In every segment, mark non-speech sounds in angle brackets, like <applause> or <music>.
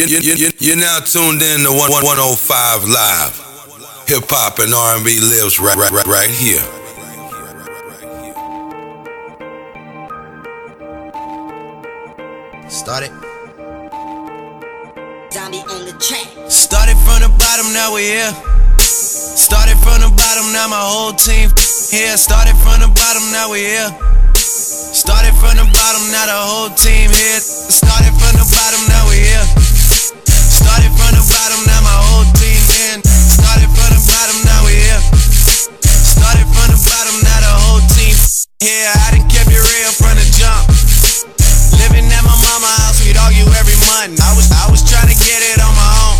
You, you, you, you're now tuned in to 105 Live. Hip hop and R&B lives right, right, right, right here. Started. Zombie on the track. Started from the bottom, now we here. Started from the bottom, now my whole team here. Started from the bottom, now we here. Started from the bottom, now the whole team here. Started from the bottom, now we here. Here. I done kept it real from the jump. Living at my mama house, we'd argue every month. I was I was trying to get it on my own.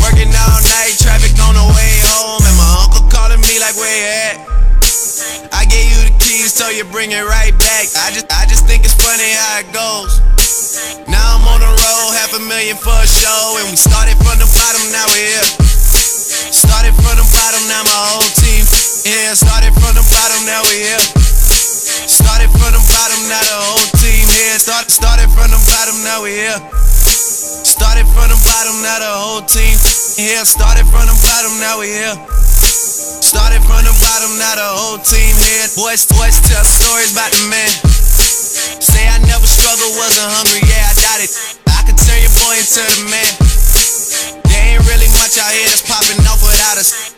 Working all night, traffic on the way home, and my uncle calling me like, where you at? I gave you the keys, so you bring it right back. I just I just think it's funny how it goes. Now I'm on the road, half a million for a show, and we started from the bottom, now we're here. Started from the bottom, now my whole team here. Started from the bottom, now we here. Started from the bottom, now the whole team here. Started started from the bottom, now we here. Started from the bottom, now the whole team here. Started from the bottom, now we here. Started from the bottom, now the whole team here. Boys, boys tell stories about the man. Say I never struggled, wasn't hungry, yeah, I doubt it. I could turn your boy into the man. There ain't really much out here that's popping off without us.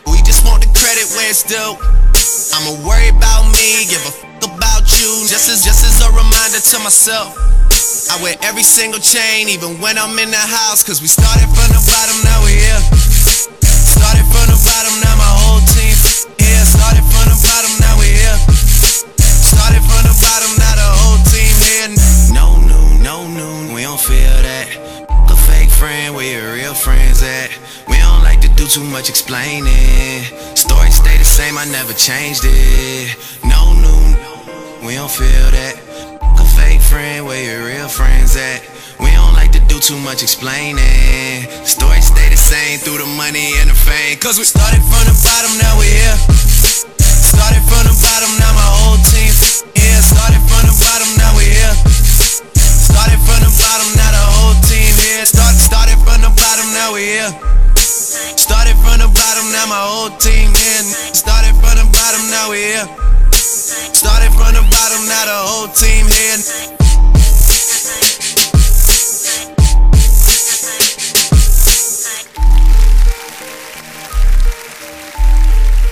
I'ma worry about me, give a fuck about you. Just as just as a reminder to myself. I wear every single chain, even when I'm in the house. Cause we started from the bottom, now we here. Started from the bottom, now my too much explaining. Story stay the same, I never changed it. No noon, we don't feel that. A fake friend, where your real friends at? We don't like to do too much explaining. Story stay the same through the money and the fame. Cause we started from the bottom, now we here. Started from the bottom, now my whole team here. Started from the bottom, now we here. Started from the bottom, now the whole team here. Started, started from the bottom, now we here. From the bottom, now my whole team in. Started from the bottom, now we here. Started from the bottom, now the whole team here.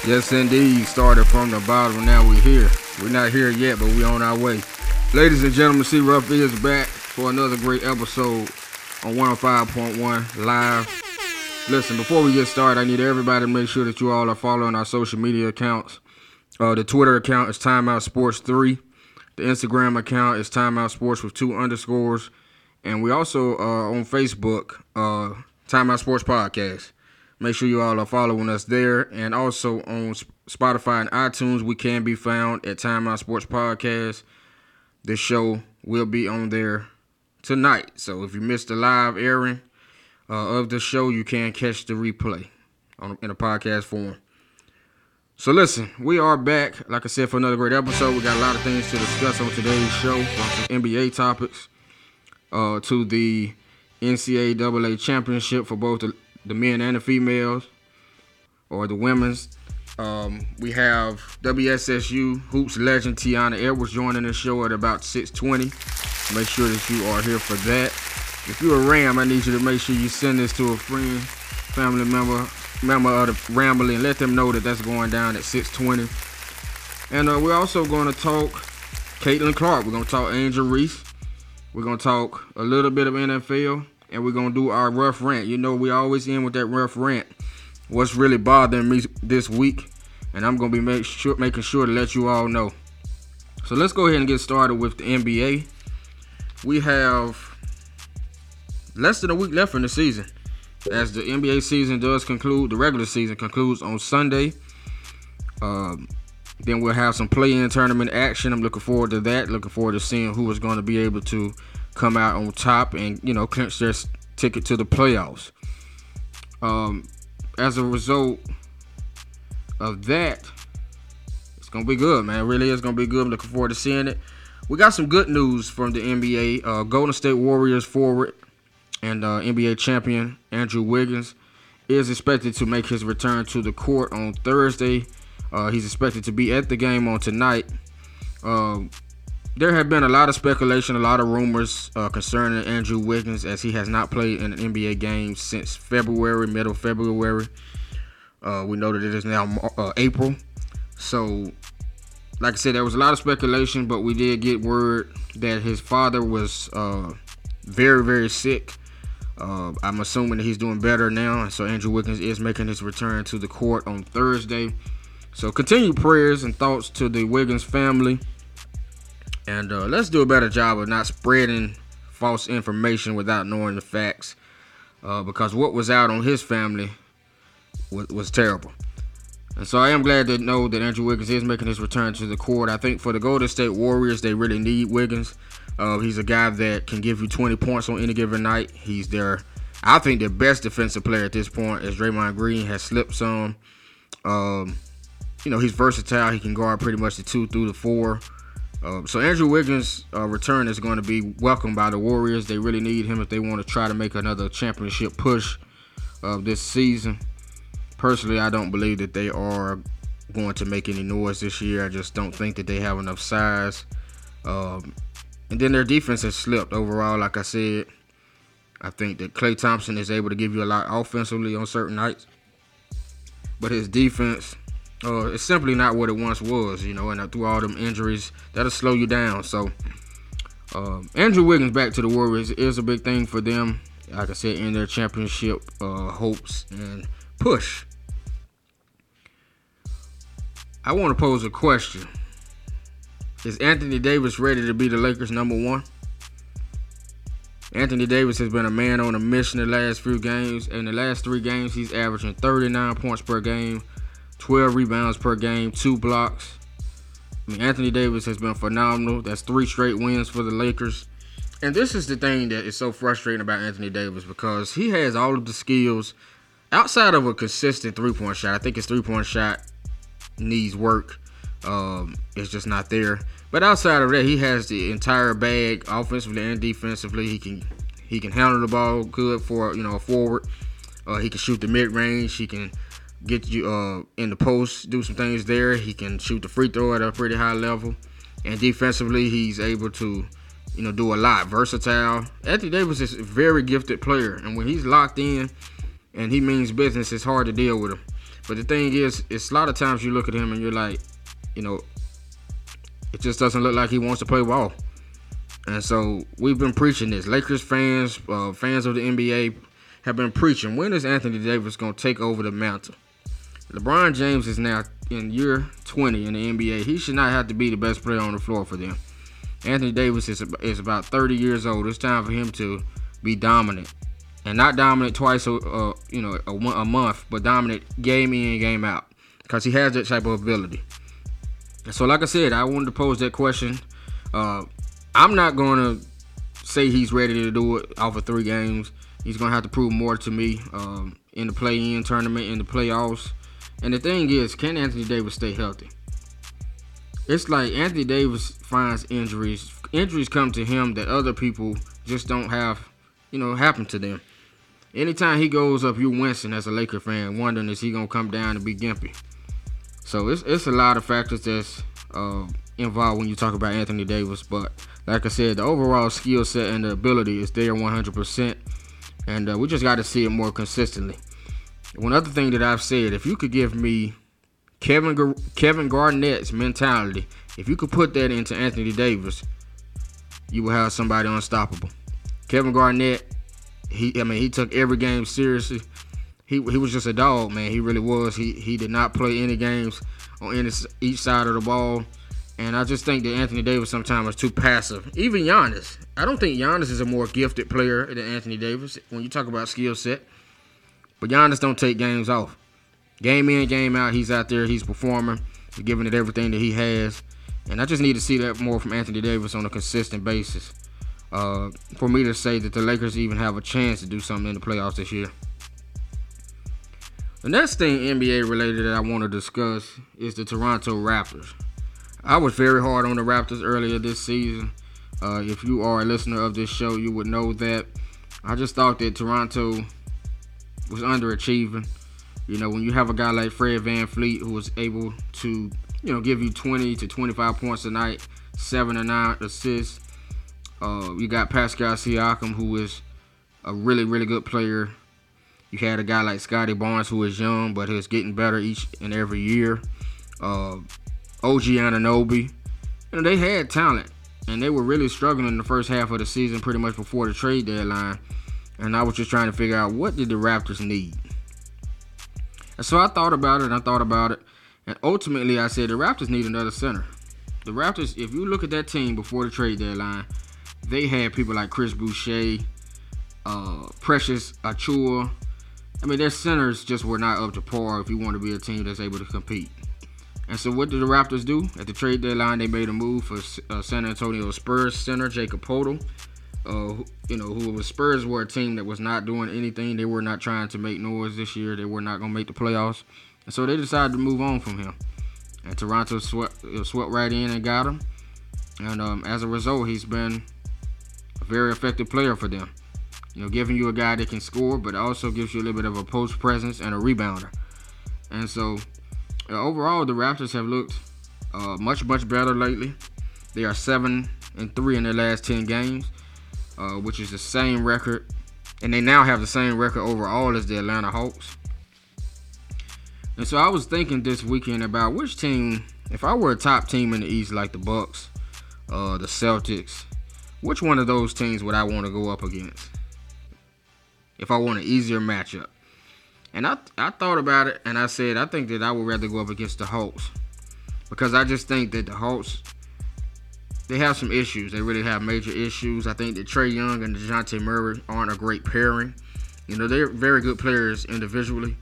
Yes, indeed. Started from the bottom, now we're here. We're not here yet, but we're on our way. Ladies and gentlemen, C Ruff is back for another great episode on 105.1 Live. Listen, before we get started, I need everybody to make sure that you all are following our social media accounts. Uh, the Twitter account is Timeout Sports 3. The Instagram account is Timeout Sports with two underscores. And we also uh, on Facebook, uh, Timeout Sports Podcast. Make sure you all are following us there. And also on Spotify and iTunes, we can be found at Timeout Sports Podcast. This show will be on there tonight. So if you missed the live airing uh, of the show, you can catch the replay on, in a podcast form. So listen, we are back, like I said, for another great episode. We got a lot of things to discuss on today's show, from some NBA topics uh, to the NCAA championship for both the, the men and the females, or the women's. Um, we have WSSU hoops legend Tiana Edwards joining the show at about 6:20. Make sure that you are here for that. If you're a Ram, I need you to make sure you send this to a friend, family member, member of the Ramble, and let them know that that's going down at 6:20. And uh, we're also going to talk Caitlin Clark. We're going to talk Angel Reese. We're going to talk a little bit of NFL, and we're going to do our Ruff rant. You know, we always end with that Ruff rant. What's really bothering me this week, and I'm going to be make sure, making sure to let you all know. So let's go ahead and get started with the NBA. We have less than a week left in the season. As the NBA season does conclude, the regular season concludes on Sunday. Um, then we'll have some play-in tournament action. I'm looking forward to that. Looking forward to seeing who is going to be able to come out on top and you know clinch their ticket to the playoffs. Um, as a result of that, it's gonna be good, man. Really is gonna be good. I'm looking forward to seeing it. We got some good news from the NBA. Uh, Golden State Warriors forward and uh, NBA champion Andrew Wiggins is expected to make his return to the court on Thursday. Uh, he's expected to be at the game on tonight. Uh, there have been a lot of speculation, a lot of rumors uh, concerning Andrew Wiggins as he has not played in an NBA game since February, middle February. Uh, we know that it is now uh, April. So, like I said, there was a lot of speculation, but we did get word that his father was very, very sick. Uh, I'm assuming that he's doing better now. And so, Andrew Wiggins is making his return to the court on Thursday. So, continue prayers and thoughts to the Wiggins family. And uh, let's do a better job of not spreading false information without knowing the facts. Uh, because what was out on his family was, was terrible. And so I am glad to know that Andrew Wiggins is making his return to the court. I think for the Golden State Warriors, they really need Wiggins. Uh, he's a guy that can give you 20 points on any given night. He's their, I think, their best defensive player at this point. As Draymond Green has slipped some. Um, you know, he's versatile. He can guard pretty much the two through the four. Uh, so Andrew Wiggins' uh, return is going to be welcomed by the Warriors. They really need him if they want to try to make another championship push uh, this season. Personally, I don't believe that they are going to make any noise this year. I just don't think that they have enough size. Um, and then their defense has slipped overall. Like I said, I think that Klay Thompson is able to give you a lot offensively on certain nights, but his defense uh, it's simply not what it once was, you know. And through all them injuries, that'll slow you down. So, uh, Andrew Wiggins back to the Warriors is a big thing for them. Like I said, in their championship uh, hopes and push. I want to pose a question. Is Anthony Davis ready to be the Lakers' number one? Anthony Davis has been a man on a mission the last few games. In the last three games, he's averaging 39 points per game, 12 rebounds per game, two blocks. I mean, Anthony Davis has been phenomenal. That's three straight wins for the Lakers. And this is the thing that is so frustrating about Anthony Davis because he has all of the skills outside of a consistent three point shot. I think his three point shot needs work. Um, it's just not there. But outside of that, he has the entire bag, offensively and defensively. He can he can handle the ball good for you know a forward. Uh, he can shoot the mid range. He can get you uh, in the post, do some things there. He can shoot the free throw at a pretty high level, and defensively, he's able to, you know, do a lot. Versatile. Anthony Davis is a very gifted player, and when he's locked in and he means business, it's hard to deal with him. But the thing is, it's a lot of times you look at him and you're like, you know, it just doesn't look like he wants to play ball. And so we've been preaching this. Lakers fans, uh, fans of the NBA, have been preaching. When is Anthony Davis going to take over the mantle? LeBron James is now in year 20 in the NBA. He should not have to be the best player on the floor for them. Anthony Davis is, is about 30 years old. It's time for him to be dominant. And not dominant twice a, you know, a, a month, but dominant game in, game out. Because he has that type of ability. So, like I said, I wanted to pose that question. Uh, I'm not going to say he's ready to do it off of three games. He's going to have to prove more to me um, in the play-in tournament, in the playoffs. And the thing is, can Anthony Davis stay healthy? It's like Anthony Davis finds injuries. Injuries come to him that other people just don't have, you know, happen to them. Anytime he goes up, you're wincing as a Laker fan, wondering is he gonna come down and be gimpy. So it's it's a lot of factors that's uh, involved when you talk about Anthony Davis. But like I said, the overall skill set and the ability is there 100%, and uh, we just got to see it more consistently. One other thing that I've said, if you could give me Kevin Kevin Garnett's mentality, if you could put that into Anthony Davis, you will have somebody unstoppable. Kevin Garnett, he I mean he took every game seriously. He, he was just a dog, man. He really was. He he did not play any games on any each side of the ball. And I just think that Anthony Davis sometimes is too passive. Even Giannis. I don't think Giannis is a more gifted player than Anthony Davis when you talk about skill set. But Giannis don't take games off. Game in, game out, he's out there, he's performing, he's giving it everything that he has. And I just need to see that more from Anthony Davis on a consistent basis. Uh, for me to say that the Lakers even have a chance to do something in the playoffs this year. The next thing NBA related that I want to discuss is the Toronto Raptors. I was very hard on the Raptors earlier this season. Uh, if you are a listener of this show, you would know that I just thought that Toronto was underachieving. You know, when you have a guy like Fred VanVleet who was able to, you know, give you 20 to 25 points a night, seven or nine assists. Uh, you got Pascal Siakam, who is a really, really good player. You had a guy like Scottie Barnes, who is young, but is getting better each and every year. Uh, OG Anunoby. You know, they had talent, and they were really struggling in the first half of the season, pretty much before the trade deadline. And I was just trying to figure out what did the Raptors need. And so I thought about it, and I thought about it, and ultimately I said the Raptors need another center. The Raptors, if you look at that team before the trade deadline, they had people like Chris Boucher, uh, Precious Achiuwa. I mean, their centers just were not up to par if you want to be a team that's able to compete. And so, what did the Raptors do at the trade deadline? They made a move for uh, San Antonio Spurs center Jacob Poeltl. Uh, you know, who was Spurs were a team that was not doing anything. They were not trying to make noise this year. They were not going to make the playoffs, and so they decided to move on from him. And Toronto swept, swept right in and got him. And um, as a result, he's been a very effective player for them. You know, giving you a guy that can score, but also gives you a little bit of a post presence and a rebounder. And so, uh, overall, the Raptors have looked uh, much, much better lately. They are seven and three in their last ten games, uh, which is the same record, and they now have the same record overall as the Atlanta Hawks. And so I was thinking this weekend about which team, if I were a top team in the East like the Bucks, uh, the Celtics, which one of those teams would I want to go up against? If I want an easier matchup. And I I thought about it and I said I think that I would rather go up against the Hawks because I just think that the Hawks they have some issues. They really have major issues. I think that Trae Young and Dejounte Murray aren't a great pairing. You know, they're very good players individually.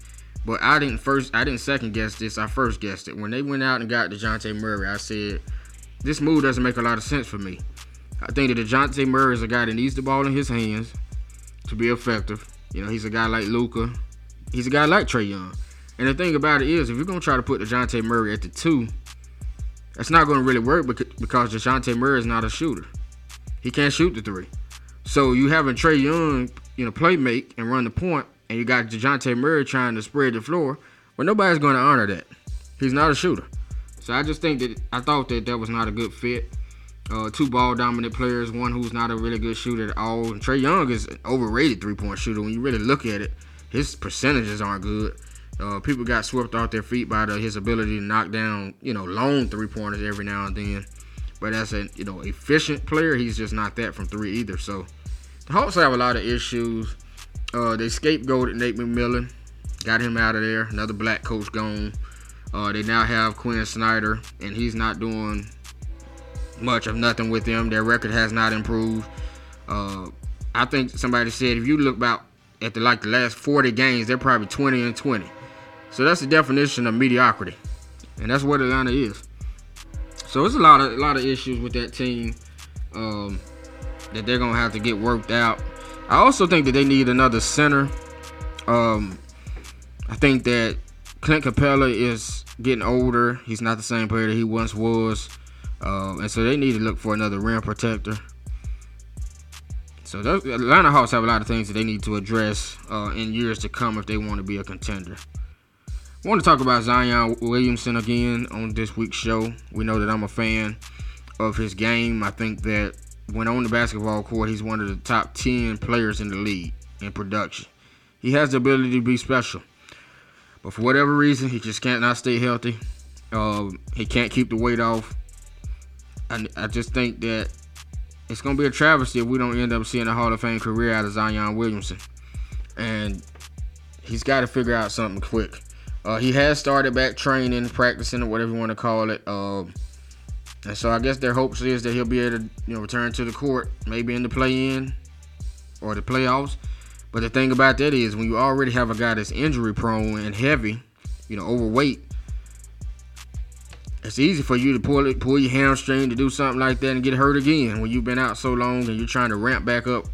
But I didn't first I didn't second guess this. I first guessed it. When they went out and got Dejounte Murray, I said, this move doesn't make a lot of sense for me. I think that Dejounte Murray is a guy that needs the ball in his hands to be effective. You know, he's a guy like Luka. He's a guy like Trae Young. And the thing about it is, if you're gonna try to put Dejounte Murray at the two, that's not gonna really work because Dejounte Murray is not a shooter. He can't shoot the three. So you having Trae Young, you know, play make and run the point, and you got Dejounte Murray trying to spread the floor. Well, nobody's gonna honor that. He's not a shooter. So I just think that I thought that that was not a good fit. Uh, two ball dominant players, one who's not a really good shooter at all. Trae Young is an overrated three point shooter. When you really look at it, his percentages aren't good. Uh, people got swept off their feet by the, his ability to knock down, you know, long three pointers every now and then. But as a you know efficient player, he's just not that from three either. So the Hawks have a lot of issues. Uh, they scapegoated Nate McMillan, got him out of there. Another black coach gone. Uh, they now have Quin Snyder, and he's not doing much of nothing with them. Their record has not improved. Uh, I think somebody said if you look about at the like the last 40 games, they're probably 20 and 20. So that's the definition of mediocrity, and that's what Atlanta is. So there's a lot of a lot of issues with that team um, that they're gonna have to get worked out. I also think that they need another center. Um, I think that Clint Capela is getting older. He's not the same player that he once was. Um, and so they need to look for another rim protector. So those, Atlanta Hawks have a lot of things that they need to address uh, in years to come if they want to be a contender. I want to talk about Zion Williamson again on this week's show. We know that I'm a fan of his game. I think that when on the basketball court, he's one of the top 10 players in the league in production. He has the ability to be special. But for whatever reason, he just can't not stay healthy. Uh, he can't keep the weight off. I, I just think that it's going to be a travesty if we don't end up seeing a Hall of Fame career out of Zion Williamson. And he's got to figure out something quick. Uh, he has started back training, practicing, or whatever you want to call it. Uh, and so I guess their hopes is that he'll be able to, you know, return to the court, maybe in the play-in or the playoffs. But the thing about that is, when you already have a guy that's injury-prone and heavy, you know, overweight, it's easy for you to pull it, pull your hamstring to do something like that and get hurt again when you've been out so long and you're trying to ramp back up.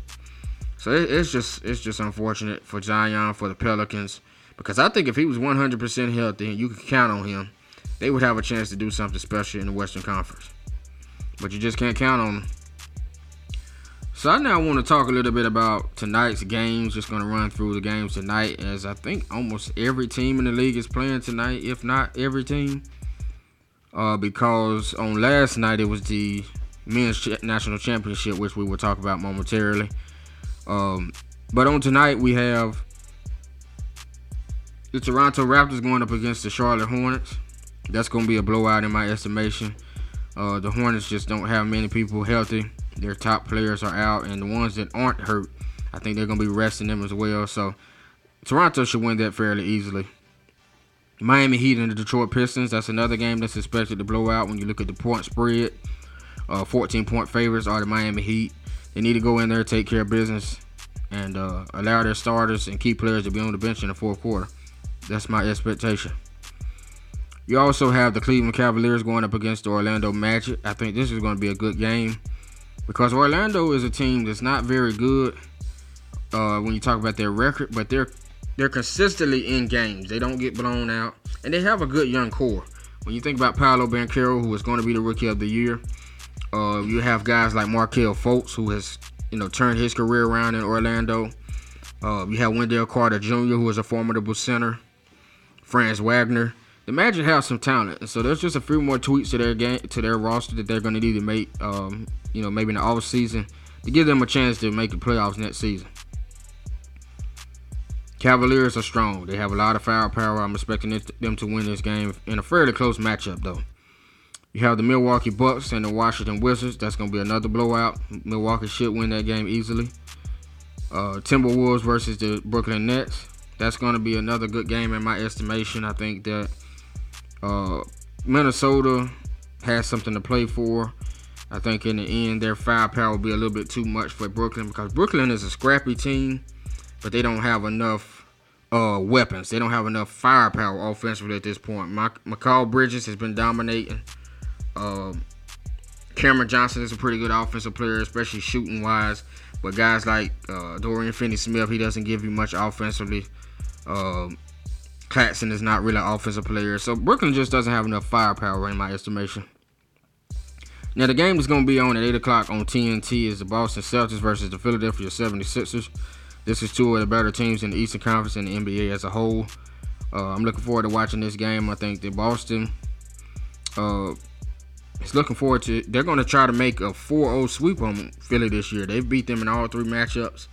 So it, it's just it's just unfortunate for Zion for the Pelicans because I think if he was 100% healthy and you could count on him, they would have a chance to do something special in the Western Conference. But you just can't count on them. So I now want to talk a little bit about tonight's games. Just going to run through the games tonight, as I think almost every team in the league is playing tonight, if not every team. Uh, because on last night it was the men's national championship, which we will talk about momentarily. Um, but on tonight we have the Toronto Raptors going up against the Charlotte Hornets. That's going to be a blowout in my estimation. Uh, the Hornets just don't have many people healthy. Their top players are out, and the ones that aren't hurt, I think they're going to be resting them as well. So Toronto should win that fairly easily. Miami Heat and the Detroit Pistons. That's another game that's expected to blow out when you look at the point spread. Uh, 14 point favorites are the Miami Heat. They need to go in there, take care of business, and uh, allow their starters and key players to be on the bench in the fourth quarter. That's my expectation. You also have the Cleveland Cavaliers going up against the Orlando Magic. I think this is going to be a good game because Orlando is a team that's not very good uh, when you talk about their record, but they're they're consistently in games. They don't get blown out, and they have a good young core. When you think about Paolo Banchero, who is going to be the Rookie of the Year, uh, you have guys like Markelle Fultz, who has you know turned his career around in Orlando. Uh, you have Wendell Carter Jr., who is a formidable center. Franz Wagner. The Magic have some talent, so there's just a few more tweaks to their game to their roster that they're going to need to make. Um, you know, maybe in the off season to give them a chance to make the playoffs next season. Cavaliers are strong. They have a lot of firepower. I'm expecting them to win this game in a fairly close matchup, though. You have the Milwaukee Bucks and the Washington Wizards. That's going to be another blowout. Milwaukee should win that game easily. Uh, Timberwolves versus the Brooklyn Nets. That's going to be another good game in my estimation. I think that uh, Minnesota has something to play for. I think in the end, their firepower will be a little bit too much for Brooklyn because Brooklyn is a scrappy team but they don't have enough uh, weapons. They don't have enough firepower offensively at this point. Mikal Bridges has been dominating. Um, Cameron Johnson is a pretty good offensive player, especially shooting wise. But guys like uh, Dorian Finney-Smith, he doesn't give you much offensively. Claxton is not really an offensive player. So Brooklyn just doesn't have enough firepower in my estimation. Now the game is going to be on at 8 o'clock on TNT is the Boston Celtics versus the Philadelphia 76ers. This is two of the better teams in the Eastern Conference and the NBA as a whole. Uh, I'm looking forward to watching this game. I think that Boston uh, is looking forward to. They're going to try to make a 4-0 sweep on Philly this year. They've beat them in all three matchups.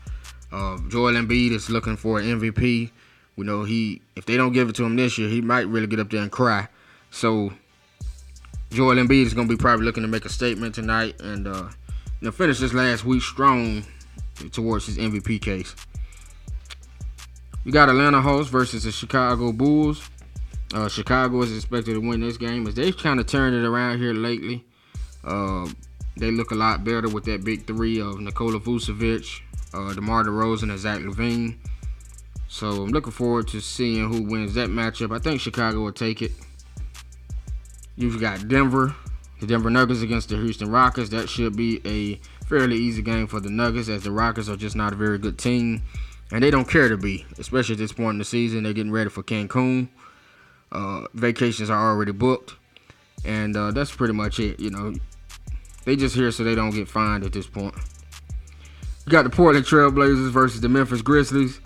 Uh, Joel Embiid is looking for an MVP. We know he, if they don't give it to him this year, he might really get up there and cry. So Joel Embiid is going to be probably looking to make a statement tonight and uh, finish this last week strong towards his MVP case. We got Atlanta Hawks versus the Chicago Bulls. Uh, Chicago is expected to win this game as they've kind of turned it around here lately. Uh, they look a lot better with that big three of Nikola Vucevic, uh, DeMar DeRozan, and Zach LaVine. So I'm looking forward to seeing who wins that matchup. I think Chicago will take it. You've got Denver, the Denver Nuggets against the Houston Rockets. That should be a fairly easy game for the Nuggets as the Rockets are just not a very good team. And they don't care to be, especially at this point in the season. They're getting ready for Cancun. Uh, vacations are already booked. And uh, that's pretty much it. You know, they just here so they don't get fined at this point. You got the Portland Trailblazers versus the Memphis Grizzlies.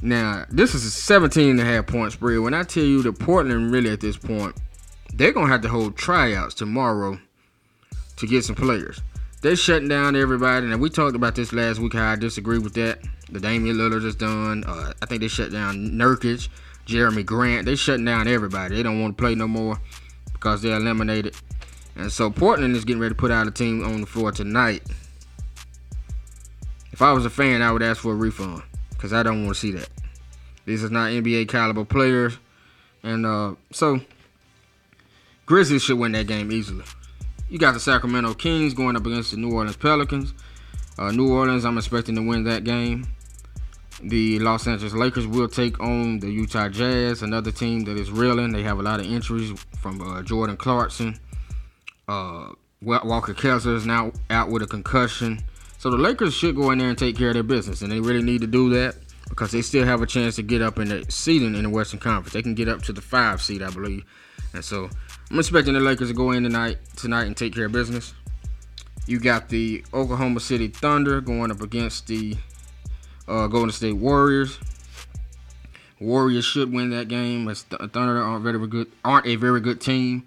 Now, this is a 17 and a half point spread. When I tell you the Portland really at this point, they're going to have to hold tryouts tomorrow to get some players. They're shutting down everybody, and we talked about this last week how I disagree with that. The Damian Lillard is done. Uh, I think they shut down Nurkic, Jerami Grant. They shutting down everybody. They don't want to play no more because they're eliminated. And so Portland is getting ready to put out a team on the floor tonight. If I was a fan, I would ask for a refund because I don't want to see that. These are not NBA caliber players, and uh, so Grizzlies should win that game easily. You got the Sacramento Kings going up against the New Orleans Pelicans. Uh, New Orleans, I'm expecting to win that game. The Los Angeles Lakers will take on the Utah Jazz, another team that is reeling. They have a lot of injuries from uh, Jordan Clarkson. Uh, Walker Kessler is now out with a concussion. So the Lakers should go in there and take care of their business, and they really need to do that because they still have a chance to get up in the seeding in the Western Conference. They can get up to the five seed, I believe. And so I'm expecting the Lakers to go in tonight tonight and take care of business. You got the Oklahoma City Thunder going up against the uh, Golden State Warriors. Warriors should win that game. As the Thunder aren't very good, aren't a very good team,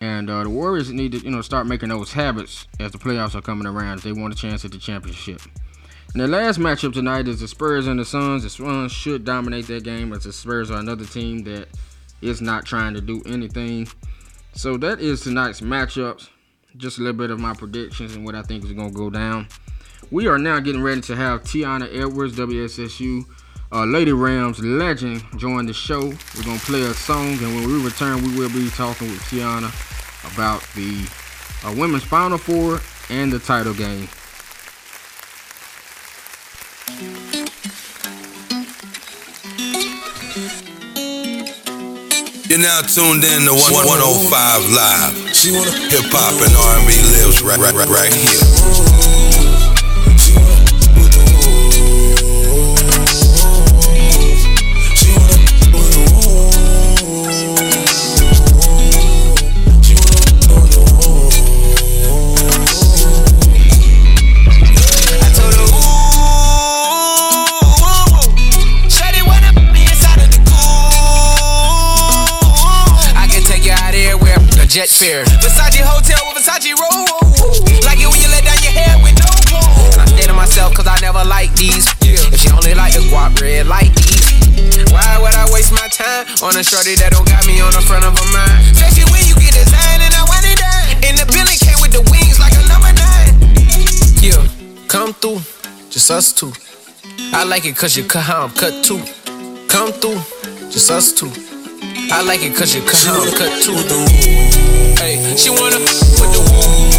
and uh, the Warriors need to you know start making those habits as the playoffs are coming around. If they want a chance at the championship. And the last matchup tonight is the Spurs and the Suns. The Suns should dominate that game as the Spurs are another team that is not trying to do anything. So that is tonight's matchups. Just a little bit of my predictions and what I think is going to go down. We are now getting ready to have Tiana Edwards, WSSU uh, Lady Rams legend, join the show. We're going to play a song, and when we return, we will be talking with Tiana about the uh, Women's Final Four and the title game. You're now tuned in to 105 Live. Hip hop and R&B lives right, right, right here. On a shorty that don't got me on the front of mind? When you get designed and I want it done. And the came with the wings like a number nine. Yeah, come through, just us two. I like it cause you cut how I'm cut too. Come through, just us two. I like it cause you cut how I'm cut too. Hey, she wanna put the woo,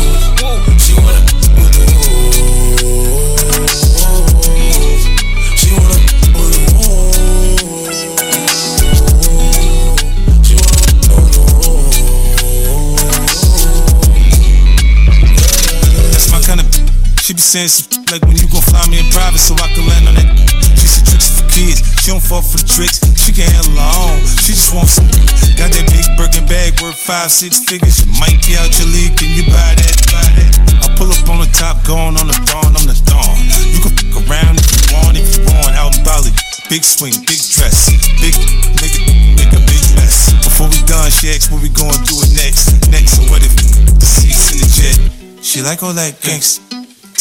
Be like when you gon' fly me in private so I can land on that. She said tricks for kids. She don't fall for the tricks. She can handle her own. She just wants some. Got that big Birkin bag worth five, six figures. You might be out your league. Can you buy that? Buy that? I pull up on the top, going on the throne. I'm the dawn. You can fuck around if you want. If you want, out in Bali. Big swing, big dress. Big nigga, make a big mess. Before we done, she asked what we gonna do it next. Next, so what if the seats in the jet? She like all that gangsta.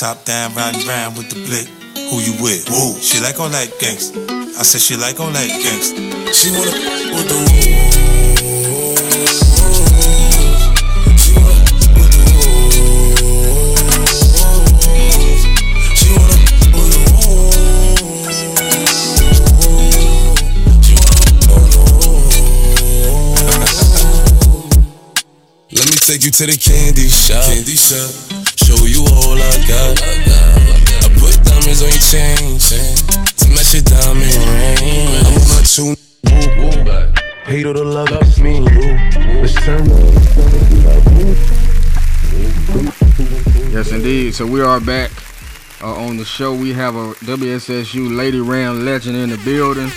Top down, riding round with the blick. Who you with? Woo. She like all that gangsta. I said she like all that gangsta. She wanna with the with. Let me take you to the candy shop. Candy shop. Show you all I got. I put diamonds on your chain, chain to match your diamond ring. I'm on my two. Woo, woo. Hate all the love that's me. Woo. Let's turn Yes, indeed. So we are back uh, on the show. We have a WSSU Lady Ram legend in the building.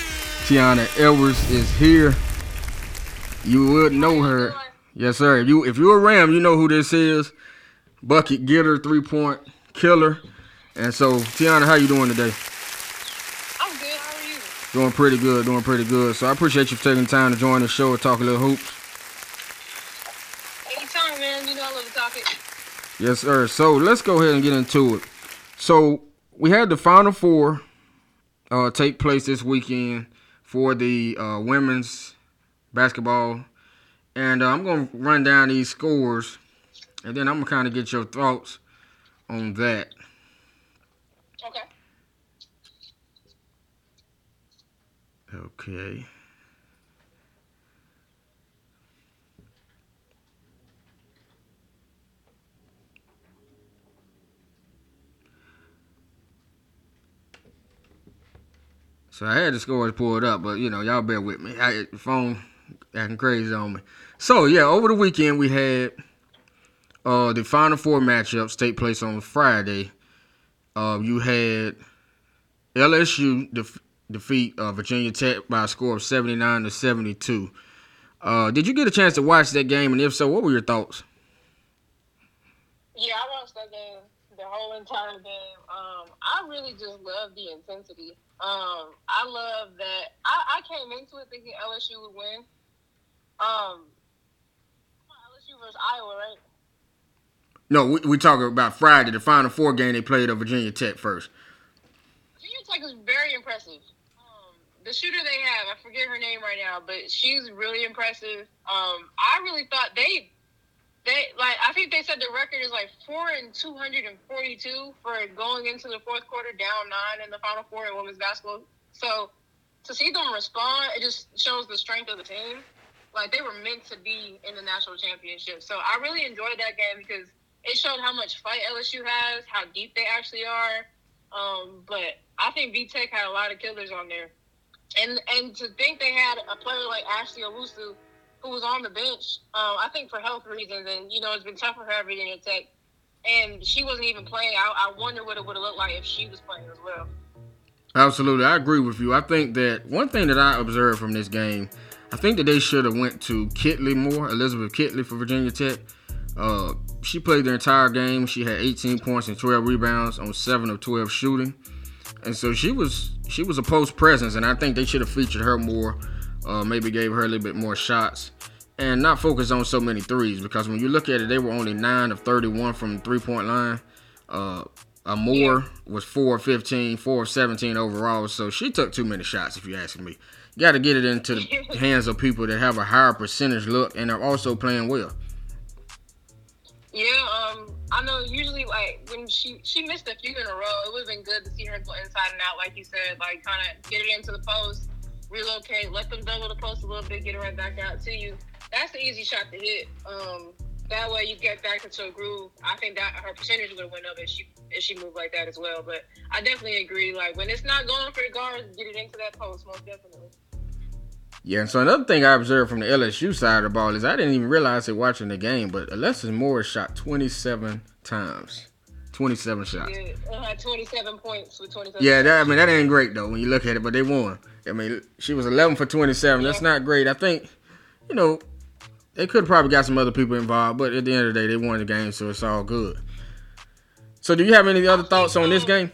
Tiana Edwards is here. You would know her. Yes, sir. If you if you're a Ram, you know who this is. Bucket getter, three point killer. And so, Tiana, how you doing today? I'm good. How are you? Doing pretty good, doing pretty good. So I appreciate you taking time to join the show and talk a little hoops. Anytime, man. You know I love to talk it. Yes, sir. So let's go ahead and get into it. So we had the Final Four uh, take place this weekend for the uh, women's basketball, and uh, I'm gonna run down these scores, and then I'm gonna kind of get your thoughts on that. Okay. Okay. So I had the scores pulled up, but you know, y'all bear with me. I, the phone acting crazy on me. So yeah, over the weekend we had uh the final four matchups take place on Friday. Uh, you had LSU def- defeat uh, Virginia Tech by a score of 79 to 72. Uh, did you get a chance to watch that game? And if so, what were your thoughts? Yeah, I watched that game the whole entire game. Um, I really just love the intensity. Um, I love that. I, I came into it thinking LSU would win. Um, LSU versus Iowa, right? No, we we talking about Friday, the Final Four game they played at Virginia Tech first. Virginia Tech is very impressive. Um, the shooter they have, I forget her name right now, but she's really impressive. Um, I really thought they, they like, I think they said the record is like four and two hundred and forty-two for going into the fourth quarter down nine in the Final Four in women's basketball. So to see them respond, it just shows the strength of the team. Like they were meant to be in the national championship. So I really enjoyed that game because it showed how much fight LSU has, how deep they actually are. Um, but I think V Tech had a lot of killers on there, and and to think they had a player like Ashley Owusu who was on the bench, um, I think for health reasons, and you know it's been tough for her at Virginia Tech, and she wasn't even playing. I, I wonder what it would have looked like if she was playing as well. Absolutely, I agree with you. I think that one thing that I observed from this game, I think that they should have went to Kitley more, Elizabeth Kitley for Virginia Tech. Uh, she played the entire game. She had 18 points and 12 rebounds on seven of 12 shooting, and so she was she was a post presence. And I think they should have featured her more. Uh, maybe gave her a little bit more shots, and not focus on so many threes. Because when you look at it, they were only nine of 31 from the three point line. Uh, Moore was 4 of 15, 4 of 17 overall. So she took too many shots, if you ask me. You got to get it into the <laughs> hands of people that have a higher percentage look and are also playing well. Yeah, um, I know. Usually, like when she she missed a few in a row, it would have been good to see her go inside and out, like you said, like kind of get it into the post, relocate, let them double the post a little bit, get it right back out to you. That's the easy shot to hit. Um, that way you get back into a groove. I think that her percentage would have went up if she if she moved like that as well. But I definitely agree. Like when it's not going for the guards, get it into that post most definitely. Yeah, and so another thing I observed from the LSU side of the ball is I didn't even realize it watching the game, but Alexis Morris shot 27 times. 27 shots. Yeah, uh, 27 points with 27. Yeah, that, I mean, that ain't great, though, when you look at it, but they won. I mean, she was 11 for 27. That's not great. I think, you know, they could have probably got some other people involved, but at the end of the day, they won the game, so it's all good. So, do you have any other thoughts on this game?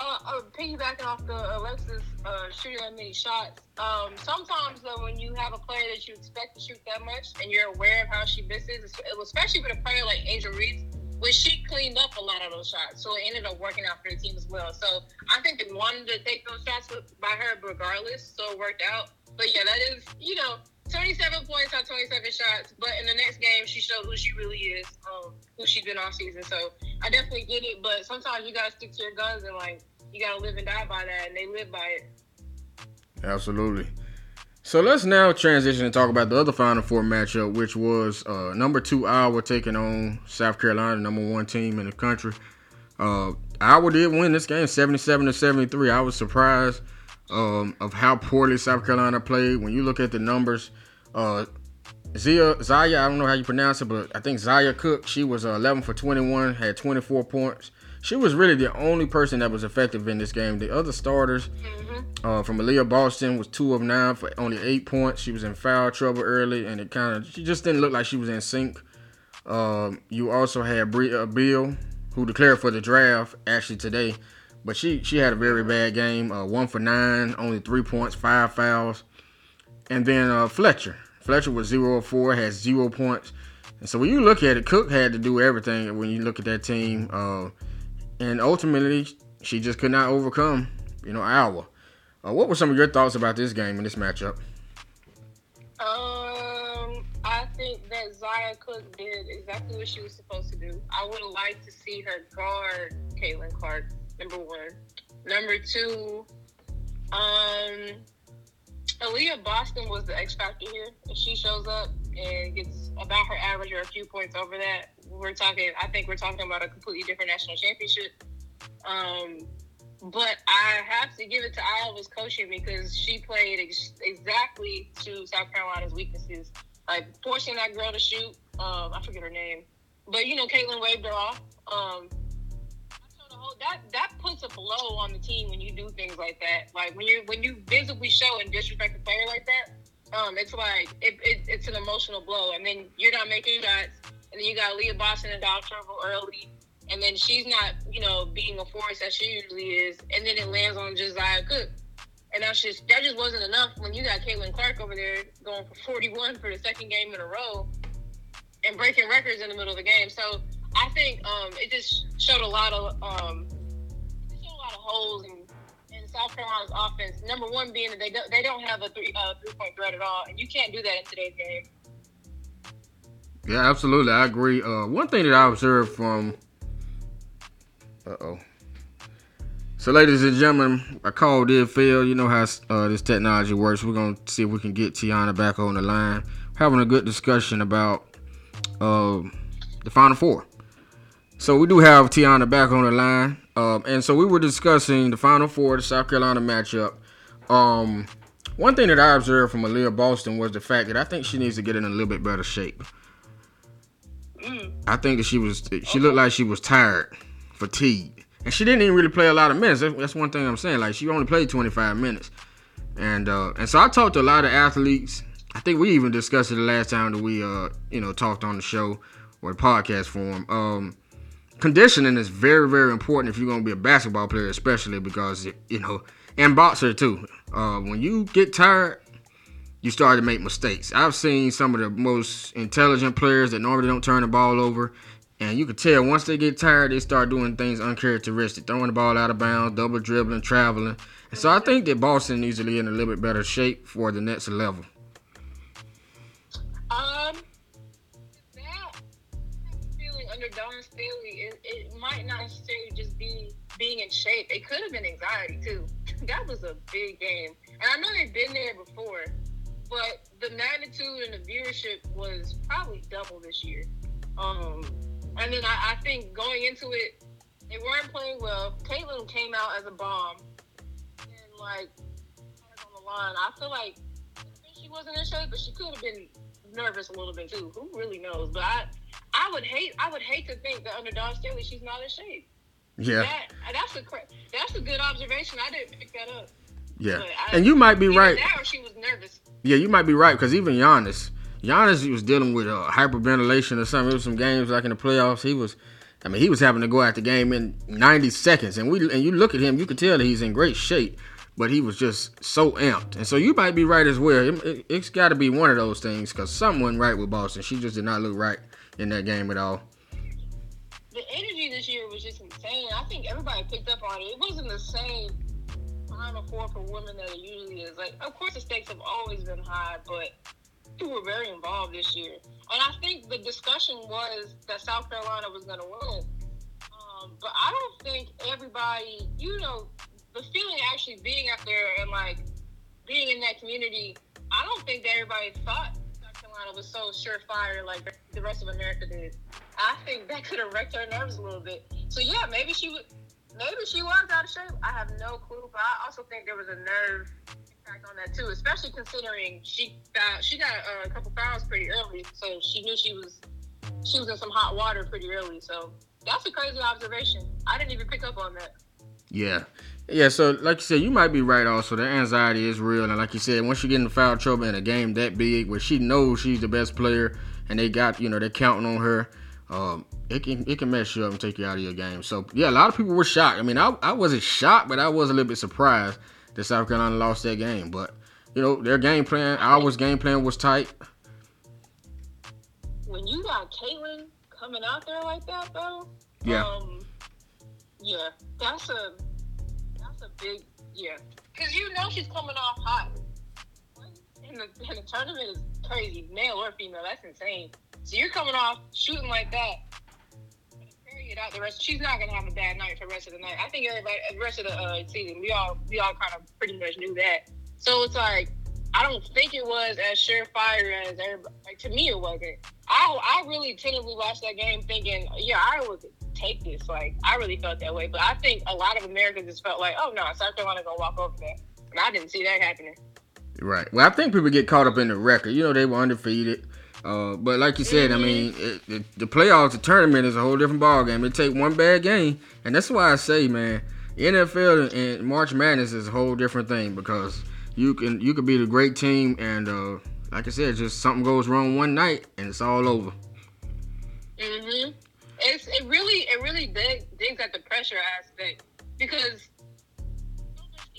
Uh, uh, piggybacking off the Alexis uh, shooting that many shots. Um, sometimes though, when you have a player that you expect to shoot that much, and you're aware of how she misses, especially with a player like Angel Reese, which she cleaned up a lot of those shots, so it ended up working out for the team as well. So I think they wanted to take those shots by her regardless, so it worked out. But yeah, that is you know 27 points on 27 shots, but in the next game, she showed who she really is, um, who she's been all season. So I definitely get it, but sometimes you gotta stick to your guns and like you gotta live and die by that, and they live by it. Absolutely. So let's now transition and talk about the other Final Four matchup, which was uh, number two Iowa taking on South Carolina, number one team in the country. Uh, Iowa did win this game, 77 to 73. I was surprised um, of how poorly South Carolina played. When you look at the numbers, uh, Zia, Zaya, I don't know how you pronounce it, but I think Zia Cooke. she was uh, 11 for 21, had 24 points. She was really the only person that was effective in this game. The other starters Mm-hmm. uh, from Aaliyah Boston was two of nine for only eight points. She was in foul trouble early, and it kind of she just didn't look like she was in sync. Um, you also had Bri- uh, Beal, who declared for the draft actually today, but she she had a very bad game. Uh, one for nine, only three points, five fouls, and then uh, Fletcher. Fletcher was zero of four, had zero points. And so when you look at it, Cooke had to do everything. When you look at that team, uh, and ultimately she just could not overcome, you know, Iowa. Uh, what were some of your thoughts about this game and this matchup? Um, I think that Zaya Cooke did exactly what she was supposed to do. I would have liked to see her guard Caitlin Clark. Number one. Number two, um, Aaliyah Boston was the X factor here. If she shows up and gets about her average or a few points over that, we're talking. I think we're talking about a completely different national championship. Um, but I have to give it to Iowa's coaching because she played ex- exactly to South Carolina's weaknesses, like forcing that girl to shoot. Um, I forget her name, but you know, Caitlin waved her off. Um, whole- that that puts a blow on the team when you do things like that. Like when you when you visibly show and disrespect a player like that, um, it's like it, it, it's an emotional blow, and then you're not making shots. And then you got Leah Boston and Dog Turbo early, and then she's not, you know, being a force that she usually is, and then it lands on Zia Cooke. And that's just that just wasn't enough when you got Caitlin Clark over there going for 41 for the second game in a row and breaking records in the middle of the game. So I think um, it just showed a lot of um, showed a lot of holes in, in South Carolina's offense. Number one being that they don't, they don't have a three uh, three point threat at all, and you can't do that in today's game. Yeah, absolutely. I agree. Uh, one thing that I observed from, uh oh. So, ladies and gentlemen, a call did fail. You know how uh, this technology works. We're gonna see if we can get Tiana back on the line. Having a good discussion about uh, the Final Four. So we do have Tiana back on the line, um, and so we were discussing the Final Four, the South Carolina matchup. Um, one thing that I observed from Aliyah Boston was the fact that I think she needs to get in a little bit better shape. I think she was she looked like she was tired, fatigued, and she didn't even really play a lot of minutes. That's, one thing I'm saying. Like she only played 25 minutes, and uh, and so I talked to a lot of athletes. I think we even discussed it the last time that we uh you know talked on the show or the podcast form. Um, conditioning is very very important if you're gonna be a basketball player, especially because you know and boxer too. Uh, when you get tired, you start to make mistakes. I've seen some of the most intelligent players that normally don't turn the ball over, and you can tell once they get tired, they start doing things uncharacteristic, throwing the ball out of bounds, double dribbling, traveling. And so I think that Boston needs to be in a little bit better shape for the next level. Um, that feeling under Dawn Staley, it, it might not necessarily just be being in shape. It could have been anxiety too. <laughs> that was a big game, and I know they've been there before, but the magnitude and the viewership was probably double this year. Um, and then I, I think going into it, they weren't playing well. Caitlin came out as a bomb, and like on the line, I feel like she wasn't in shape, but she could have been nervous a little bit too. Who really knows? But I, I would hate, I would hate to think that under Dawn Staley, she's not in shape. Yeah, that, that's a that's a good observation. I didn't pick that up. Yeah, I, and you might be right. That or she was nervous. Yeah, you might be right because even Giannis, Giannis was dealing with uh, hyperventilation or something. It was some games like in the playoffs. He was, I mean, he was having to go out the game in 90 seconds, and we and you look at him, you can tell that he's in great shape, but he was just so amped. And so you might be right as well. It, it, has got to be one of those things because someone right with Boston. She just did not look right in that game at all. The energy this year was just insane. I think everybody picked up on it. It wasn't the same Final Four for women that it usually is. Like, of course, the stakes have always been high, but people were very involved this year. And I think the discussion was that South Carolina was going to win. Um, but I don't think everybody, you know, the feeling actually being out there and like being in that community, I don't think that everybody thought South Carolina was so surefire like the rest of America did. I think that could have wrecked her nerves a little bit. So yeah, maybe she would maybe she was out of shape. I have no clue, but I also think there was a nerve impact on that too, especially considering she got she got uh, a couple fouls pretty early, so she knew she was she was in some hot water pretty early. So that's a crazy observation. I didn't even pick up on that. Yeah. Yeah, so like you said, you might be right also. The anxiety is real. And like you said, once you get in foul trouble in a game that big where she knows she's the best player and they got, you know, they're counting on her, um, it can it can mess you up and take you out of your game. So yeah, a lot of people were shocked. I mean, I, I wasn't shocked, but I was a little bit surprised that South Carolina lost that game. But you know, their game plan, our game plan was tight. When you got Caitlin coming out there like that, though, yeah, um, yeah, that's a that's a big yeah, because you know she's coming off hot. In the, in the tournament is crazy, male or female. That's insane. So you're coming off shooting like that. Carry it out the rest. She's not gonna have a bad night for the rest of the night. I think everybody, the rest of the uh, season, we all we all kind of pretty much knew that. So it's like I don't think it was as surefire as everybody. Like to me, it wasn't. I I really tentatively watched that game thinking, yeah, I would take this. Like I really felt that way. But I think a lot of Americans just felt like, oh no, South Carolina gonna go walk over that, and I didn't see that happening. Right. Well, I think people get caught up in the record. You know, they were undefeated. Uh, but like you said, I mean, it, it, the playoffs, the tournament is a whole different ball game. It take one bad game, and that's why I say, man, NFL and March Madness is a whole different thing because you can you could be the great team, and uh, like I said, just something goes wrong one night, and it's all over. Mhm. It's it really it really dig, digs at the pressure aspect because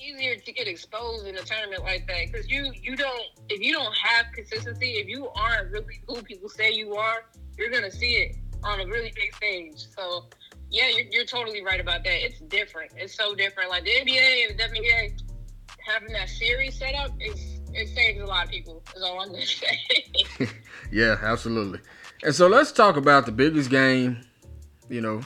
easier to get exposed in a tournament like that because you you don't if you don't have consistency if you aren't really who people say you are you're gonna see it on a really big stage. So yeah, you're, you're totally right about that. It's different. It's so different. Like the NBA and the WNBA having that series set up is it saves a lot of people. Is all I'm gonna say. <laughs> Yeah, absolutely. And so let's talk about the biggest game. You know,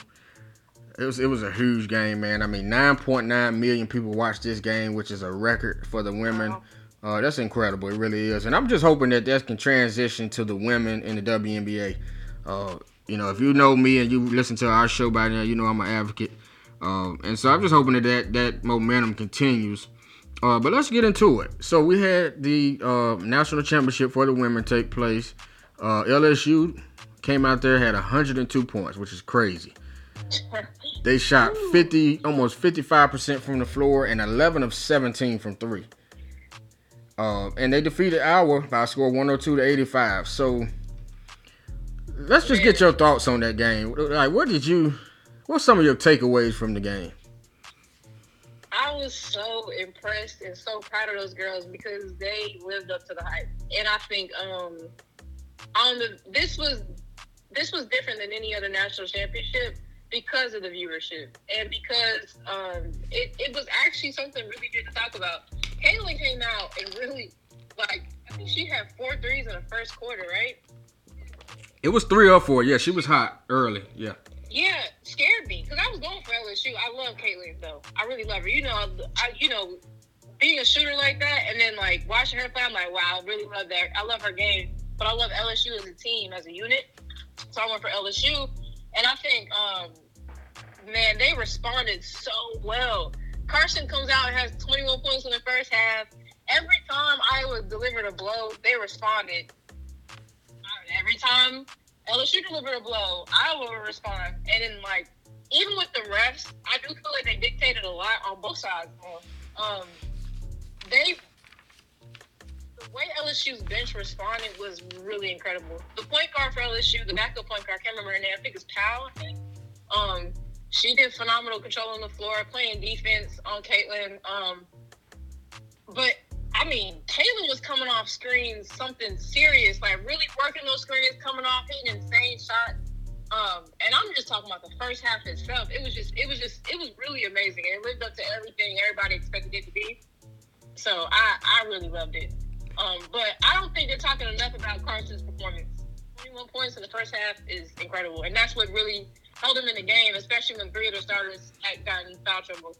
it was it was a huge game, man. I mean, 9.9 million people watched this game, which is a record for the women. Wow. Uh, that's incredible. It really is. And I'm just hoping that that can transition to the women in the WNBA. Uh, you know, if you know me and you listen to our show by now, you know I'm an advocate. Um, and so I'm just hoping that that, that momentum continues. Uh, but let's get into it. So we had the uh, national championship for the women take place. Uh, LSU came out there had 102 points, which is crazy. <laughs> They shot 50, almost 55% from the floor and 11 of 17 from three. Uh, and they defeated Iowa by a score 102 to 85. So let's just get your thoughts on that game. Like, what did you, what's some of your takeaways from the game? I was so impressed and so proud of those girls because they lived up to the hype. And I think um on the this was this was different than any other national championship because of the viewership and because um it, it was actually something really good to talk about. Caitlin came out and really like I think she had four threes in the first quarter, right? It was three or four. Yeah, she was hot early. Yeah. Yeah, scared me because I was going for LSU. I love Caitlin though. I really love her. You know, I you know, being a shooter like that, and then like watching her play, I'm like, wow, I really love that. I love her game, but I love LSU as a team, as a unit. So I went for LSU, and I think, um, man, they responded so well. Carson comes out and has 21 points in the first half. Every time Iowa delivered a blow, they responded. Every time LSU delivered a blow, Iowa would respond. And then, like, even with the refs, I do feel like they dictated a lot on both sides. Um, they, the way LSU's bench responded was really incredible. The point guard for LSU, the backup point guard, I can't remember her name. I think it's Powell. I think. Um, she did phenomenal control on the floor, playing defense on Caitlin. Um, but I mean, Caitlin was coming off screens, something serious, like really working those screens, coming off, hitting insane shots. Um, and I'm just talking about the first half itself. It was just, it was just, it was really amazing. It lived up to everything everybody expected it to be. So I, I really loved it. Um, but I don't think they're talking enough about Carson's performance. 21 points in the first half is incredible, and that's what really held him in the game, especially when three of the starters had gotten foul trouble.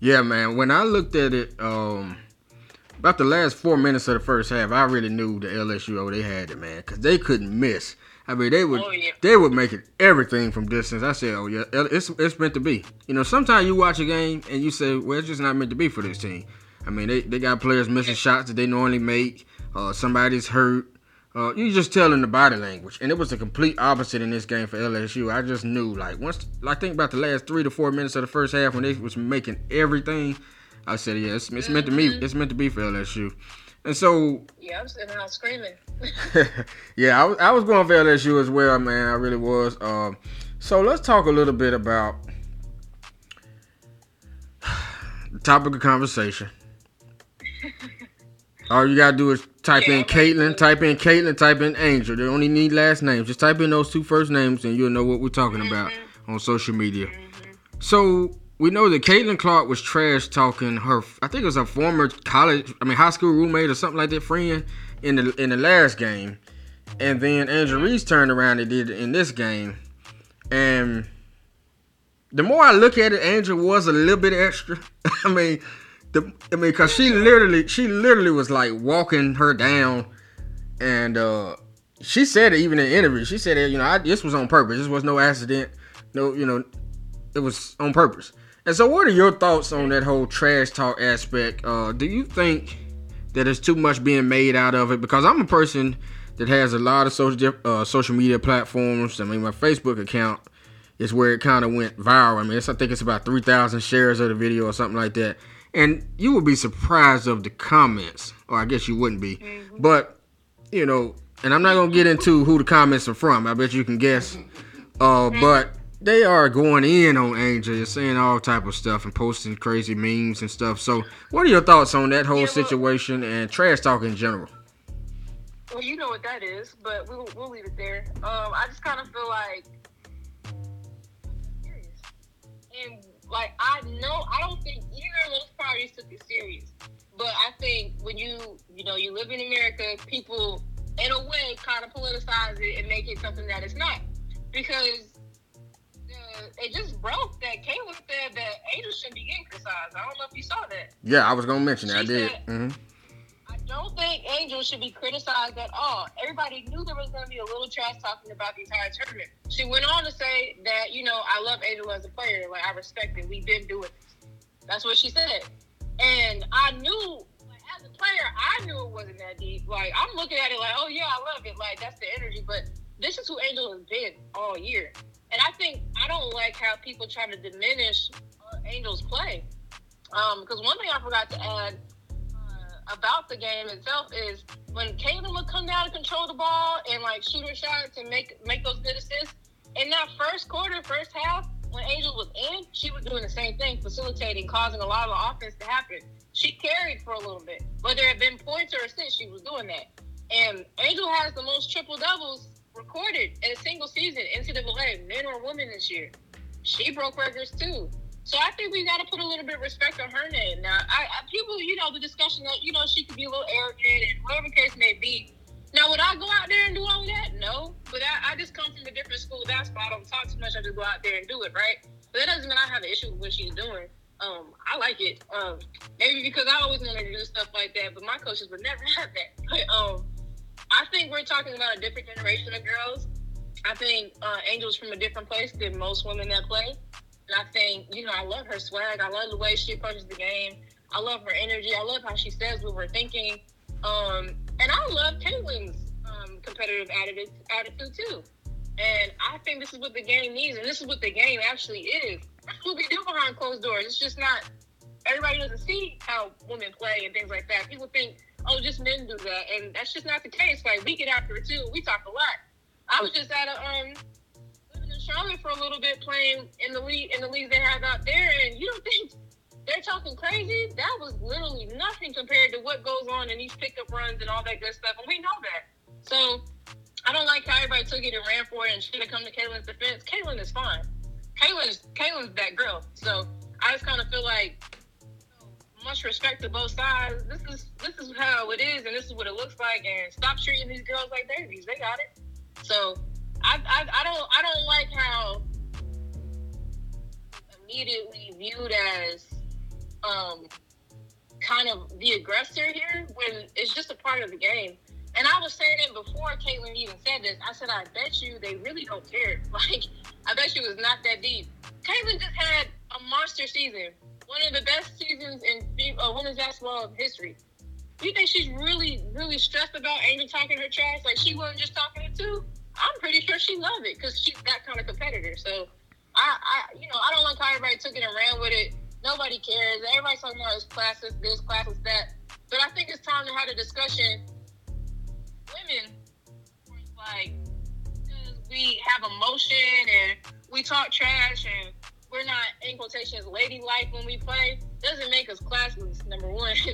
Yeah, man. When I looked at it, um, about the last four minutes of the first half, I really knew the LSU oh, they had it, man, because they couldn't miss. I mean, they would Oh, yeah. they would make it everything from distance. I said, oh yeah, it's it's meant to be. You know, sometimes you watch a game and you say, well, it's just not meant to be for this team. I mean, they, they got players missing shots that they normally make. Uh, somebody's hurt. Uh, you just tell in the body language, and it was the complete opposite in this game for LSU. I just knew, like once I think about the last three to four minutes of the first half when they was making everything, I said, yeah, it's, it's meant to be. It's meant to be for LSU. And so, Yeah, I'm sitting out screaming. <laughs> yeah, I, was- I was going for LSU as well, man. I really was. Um, so let's talk a little bit about the <sighs> topic of conversation. <laughs> All you gotta do is type Yeah, in. Caitlin, type in Caitlin, type in Angel. They only need last names. Just type in those two first names, and you'll know what we're talking about mm-hmm. on social media. Mm-hmm. So we know that Caitlin Clark was trash talking her. I think it was her former college, I mean high school roommate or something like that, friend in the in the last game, and then Angel Reese turned around and did it in this game, and the more I look at it, Angel was a little bit extra. <laughs> I mean, the I mean, cause she literally she literally was like walking her down, and uh she said it even in the interview. She said, you know, I, this was on purpose. This was no accident. No, you know, it was on purpose. And so, what are your thoughts on that whole trash talk aspect? Uh, do you think that there's too much being made out of it? Because I'm a person that has a lot of social uh, social media platforms. I mean, my Facebook account is where it kind of went viral. I mean, I think it's about 3,000 shares of the video or something like that. And you would be surprised of the comments, or I guess you wouldn't be. But you know, and I'm not gonna get into who the comments are from. I bet you can guess. Uh, but they are going in on Angel, You're saying all type of stuff and posting crazy memes and stuff. So, what are your thoughts on that whole yeah, well, situation and trash talk in general? Well, you know what that is, but we'll, we'll leave it there. Um, I just kind of feel like, and like I know I don't think either of those parties took it serious, but I think when you you know you live in America, people in a way kind of politicize it and make it something that it's not because uh, it just broke that Caitlin said that Angel shouldn't be getting criticized. I don't know if you saw that. Yeah, I was gonna mention that. I did. Said, mm-hmm don't think Angel should be criticized at all. Everybody knew there was going to be a little trash talking about the entire tournament. She went on to say that, you know, I love Angel as a player. Like, I respect it. We've been doing this. That's what she said. And I knew, like, as a player, I knew it wasn't that deep. Like, I'm looking at it like, oh, yeah, I love it. Like, that's the energy. But this is who Angel has been all year. And I think, I don't like how people try to diminish Angel's play. Because um, one thing I forgot to add about the game itself is when Caitlin would come down and control the ball and like shoot her shots and make make those good assists. In that first quarter, first half, when Angel was in, she was doing the same thing, facilitating, causing a lot of offense to happen. She carried for a little bit. Whether it had been points or assists, she was doing that. And Angel has the most triple doubles recorded in a single season, NCAA, men or women this year. She broke records too. So I think we got to put a little bit of respect on her name. Now, I, I, people, you know, the discussion that you know she could be a little arrogant and whatever case may be. Now, would I go out there and do all that? No, but I, I just come from a different school of basketball. I don't talk too much. I just go out there and do it, right? But that doesn't mean I have an issue with what she's doing. Um, I like it. Um, maybe because I always wanted to do stuff like that, but my coaches would never <laughs> have that. But um, I think we're talking about a different generation of girls. I think uh, Angel's from a different place than most women that play. And I think, you know, I love her swag. I love the way she approaches the game. I love her energy. I love how she says what we're thinking. Um, and I love Caitlin's um, competitive attitude, attitude too. And I think this is what the game needs, and this is what the game actually is. That's what we do behind closed doors. It's just not everybody doesn't see how women play and things like that. People think, oh, just men do that, and that's just not the case. Like we get after it too. We talk a lot. I was just at a um Charlotte for a little bit playing in the league in the leagues they have out there, and you don't <laughs> think they're talking crazy? That was literally nothing compared to what goes on in these pickup runs and all that good stuff, and we know that. So I don't like how everybody took it and ran for it and should have come to Caitlin's defense. Caitlin is fine. Caitlin's Caitlin's that girl. So I just kind of feel like much respect to both sides. This is this is how it is, and this is what it looks like. And stop treating these girls like babies. They got it. So I, I, don't I don't like how immediately viewed as um kind of the aggressor here when it's just a part of the game. And I was saying it before Caitlin even said this. I said, I bet you they really don't care. <laughs> Like, I bet you it's not that deep. Caitlin just had a monster season, one of the best seasons in uh, women's basketball history. You think she's really, really stressed about Angel talking her trash? Like, she wasn't just talking it too? I'm pretty sure she loved it because she's that kind of competitor. So I, I, you know, I don't like how everybody took it and ran with it. Nobody cares. Everybody's talking about this classes, this, classes, that. But I think it's time to have a discussion. Women, like, we have emotion and we talk trash and we're not in quotations ladylike when we play, doesn't make us classless. Number one. <laughs>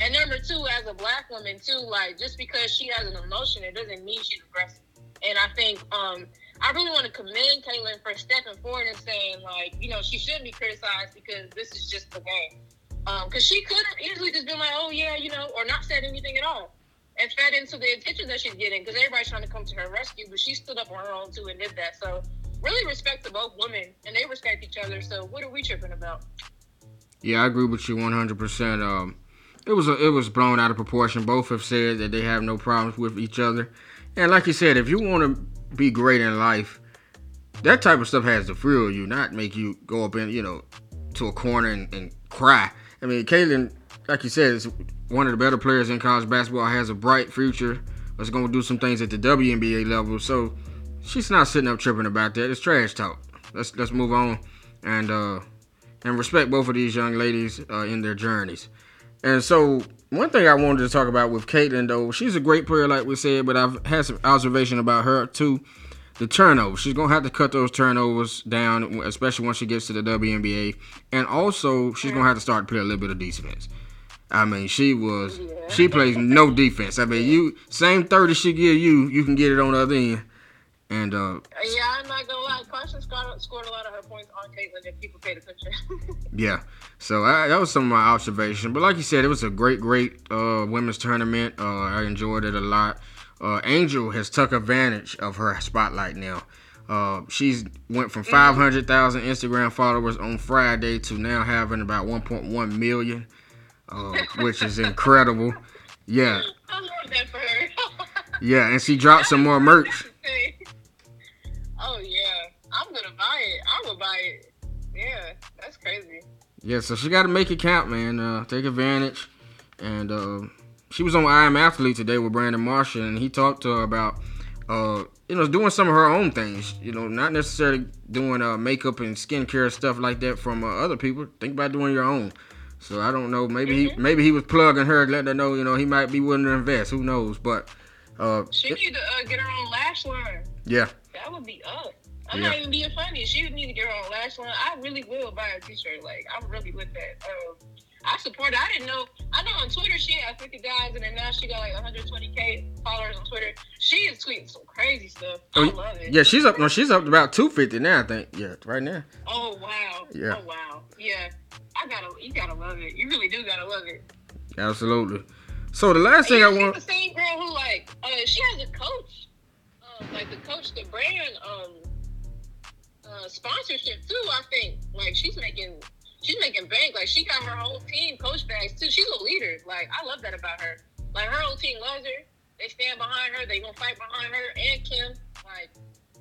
And number two, as a black woman too, like just because she has an emotion, it doesn't mean she's aggressive. And I think um, I really want to commend Caitlin for stepping forward and saying, like, you know, she shouldn't be criticized because this is just the game. Because um, she could have easily just been like, oh, yeah, you know, or not said anything at all and fed into the attention that she's getting because everybody's trying to come to her rescue, but she stood up on her own too and did that. So, really respect to both women and they respect each other. So, what are we tripping about? Yeah, I agree with you 100%. Um, it was a, it was blown out of proportion. Both have said that they have no problems with each other. And like you said, if you want to be great in life, that type of stuff has to thrill you, not make you go up in, you know, to a corner and, and cry. I mean, Caitlin, like you said, is one of the better players in college basketball, has a bright future, is going to do some things at the WNBA level. So she's not sitting up tripping about that. It's trash talk. Let's let's move on and uh, and respect both of these young ladies uh, in their journeys. And so one thing I wanted to talk about with Caitlin though, she's a great player, like we said, but I've had some observation about her too. The turnovers, she's gonna have to cut those turnovers down, especially once she gets to the WNBA, and also she's gonna have to start to play a little bit of defense. I mean, she was she plays no defense. I mean, you same thirty she give you, you can get it on the other end. And uh, yeah, I'm not gonna lie. Carson scored, scored a lot of her points on Caitlin if people paid attention. <laughs> yeah, so I, that was some of my observation. But like you said, it was a great, great uh, women's tournament. Uh, I enjoyed it a lot. Uh, Angel has took advantage of her spotlight now. Uh, she's went from 500,000 Instagram followers on Friday to now having about 1.1 million, uh, <laughs> which is incredible. Yeah. I love that for her. <laughs> yeah, and she dropped some more merch. Oh yeah, I'm gonna buy it. I'm gonna buy it. Yeah, that's crazy. Yeah, so she got to make it count, man. Uh, take advantage. And uh, she was on I Am Athlete today with Brandon Marshall, and he talked to her about, uh, you know, doing some of her own things. You know, not necessarily doing uh, makeup and skincare stuff like that from uh, other people. Think about doing your own. So I don't know. Maybe mm-hmm. he maybe he was plugging her, letting her know, you know, he might be willing to invest. Who knows? But uh, she need to uh, get her own lash line. Yeah. That would be up. I'm yeah. not even being funny. She would need to get her own lash line. I really will buy a t-shirt. Like I'm really with that. Um, I support. It. I didn't know. I know on Twitter she had 50,000 and then now she got like 120k followers on Twitter. She is tweeting some crazy stuff. I oh, love it. Yeah, she's up. No, she's up about 250 now. I think. Yeah, right now. Oh wow. Yeah. Oh wow. Yeah. I gotta. You gotta love it. You really do gotta love it. Absolutely. So the last thing I want. the same girl who like. Uh, she has a coach. Um, like the coach, the brand. Um uh, sponsorship too. I think like she's making she's making bank. Like she got her whole team coach bags too. She's a leader. Like I love that about her. Like her whole team loves her. They stand behind her. They gonna fight behind her and Kim. Like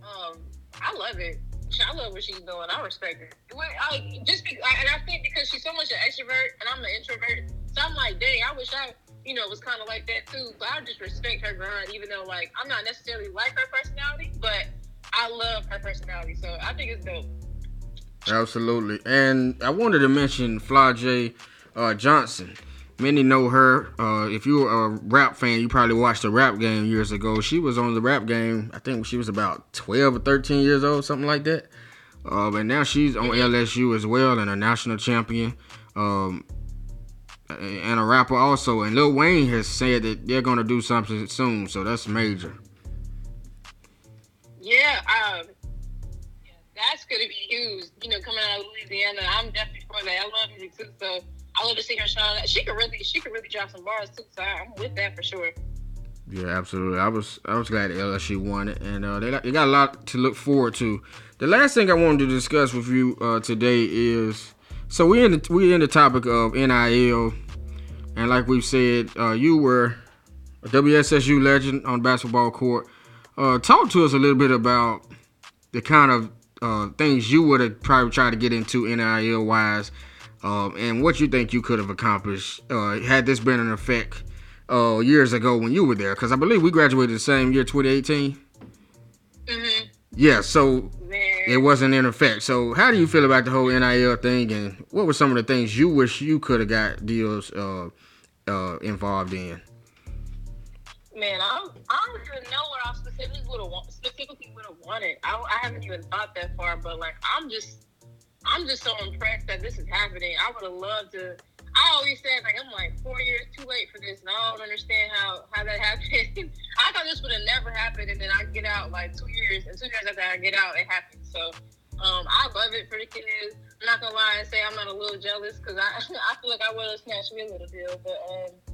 um, I love it. I love what she's doing. I respect her. I, just be, and I think because she's so much an extrovert and I'm an introvert, so I'm like, dang, I wish I, you know, was kind of like that too. But I just respect her grind, even though like I'm not necessarily like her personality, but I love her personality, so I think it's dope. Absolutely, and I wanted to mention Flau'jae uh, Johnson. Many know her. Uh, if you're a rap fan, you probably watched the rap game years ago. She was on the rap game. I think she was about 12 or 13 years old, something like that. Um, and now she's on LSU as well and a national champion. Um, and a rapper also. And Lil Wayne has said that they're gonna do something soon, so that's major. Yeah, um, that's gonna be huge. You know, coming out of Louisiana, I'm definitely for that. I love music too, so I love to see her shine. She could really, she could really drop some bars too. So I'm with that for sure. Yeah, absolutely. I was I was glad that LSU won it, and uh, they got, they got a lot to look forward to. The last thing I wanted to discuss with you uh, today is so we in the we in the topic of NIL, and like we've said, uh, you were a WSSU legend on basketball court. Uh, talk to us a little bit about the kind of uh, things you would have probably tried to get into NIL wise, um, and what you think you could have accomplished uh, had this been in effect uh, years ago when you were there. Because I believe we graduated the same year, 2018. Mm-hmm. Yeah, so it wasn't in effect. So how do you feel about the whole NIL thing, and what were some of the things you wish you could have got deals uh, uh, involved in? Man, I I don't even know what I specifically would have specifically would have wanted. I, I haven't even thought that far, but like I'm just I'm just so impressed that this is happening. I would have loved to. I always said like I'm like four years too late for this, and I don't understand how how that <laughs> happened. I thought this would have never happened, and then I get out like two years, and two years after I get out, it happened. So um, I love it for the kids. I'm not gonna lie and say I'm not a little jealous because I <laughs> I feel like I would have snatched me a little deal, but um,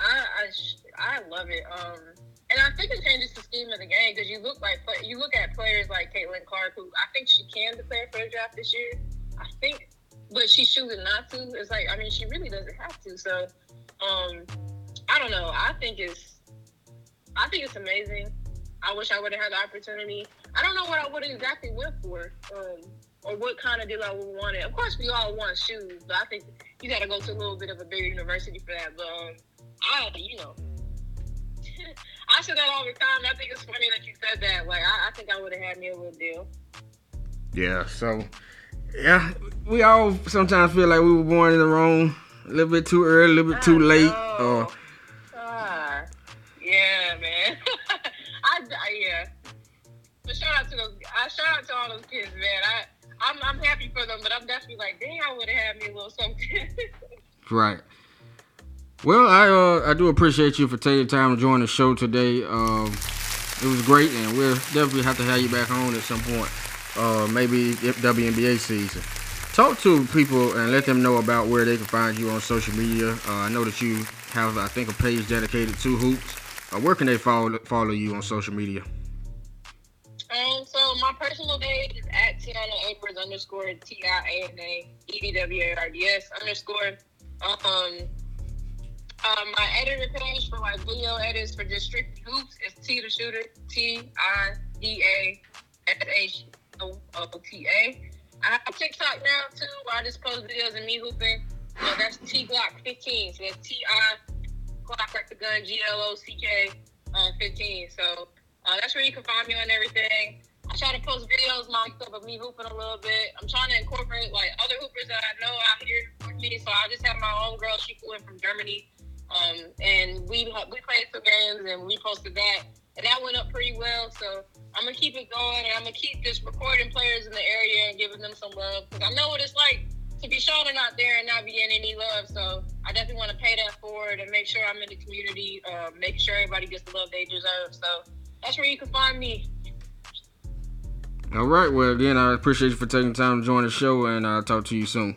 I I, love it. Um, and I think it changes the scheme of the game because you look like you look at players like Caitlin Clark, who I think she can declare for the draft this year. I think, but she's choosing not to. It's like I mean, she really doesn't have to. So, um, I don't know. I think it's I think it's amazing. I wish I would have had the opportunity. I don't know what I would have exactly went for, um, or what kind of deal I would want it. Of course, we all want shoes, but I think you got to go to a little bit of a bigger university for that. But um, I, you know, <laughs> I say that all the time. I think it's funny that you said that. Like, I, I think I would have had me a little deal. Yeah. So, yeah, we all sometimes feel like we were born in the wrong A little bit too early, a little bit too late. Uh, Ah, yeah, man. <laughs> I, I yeah. But shout out to those. I shout out to all those kids, man. I I'm I'm happy for them, but I'm definitely like, dang, I would have had me a little something. <laughs> Right. Well, I uh, I do appreciate you for taking time to join the show today. Um, it was great, and we'll definitely have to have you back on at some point. Uh, maybe if WNBA season. Talk to people and let them know about where they can find you on social media. Uh, I know that you have, I think, a page dedicated to hoops. Uh, where can they follow follow you on social media? Um, so my personal page is at Tiana Edwards underscore T I A N A E D W A R D S underscore. Um, um, my editor page for my video edits for just strict hoops is T the Shooter T I D A S H O O T A. I have TikTok now too, where I just post videos of me hooping. Uh, that's T Glock 15. So that's T I Glock like the gun G L O C K um, 15. So uh, that's where you can find me on everything. I try to post videos myself of me hooping a little bit. I'm trying to incorporate like other hoopers that I know out here with me. So I just have my own girl. She flew in from Germany, um, and we we played some games and we posted that, and that went up pretty well. So I'm gonna keep it going, and I'm gonna keep just recording players in the area and giving them some love because I know what it's like to be shouting out there and not be getting any love. So I definitely want to pay that forward and make sure I'm in the community, uh, make sure everybody gets the love they deserve. So that's where you can find me. All right. Well, again, I appreciate you for taking time to join the show, and I'll talk to you soon.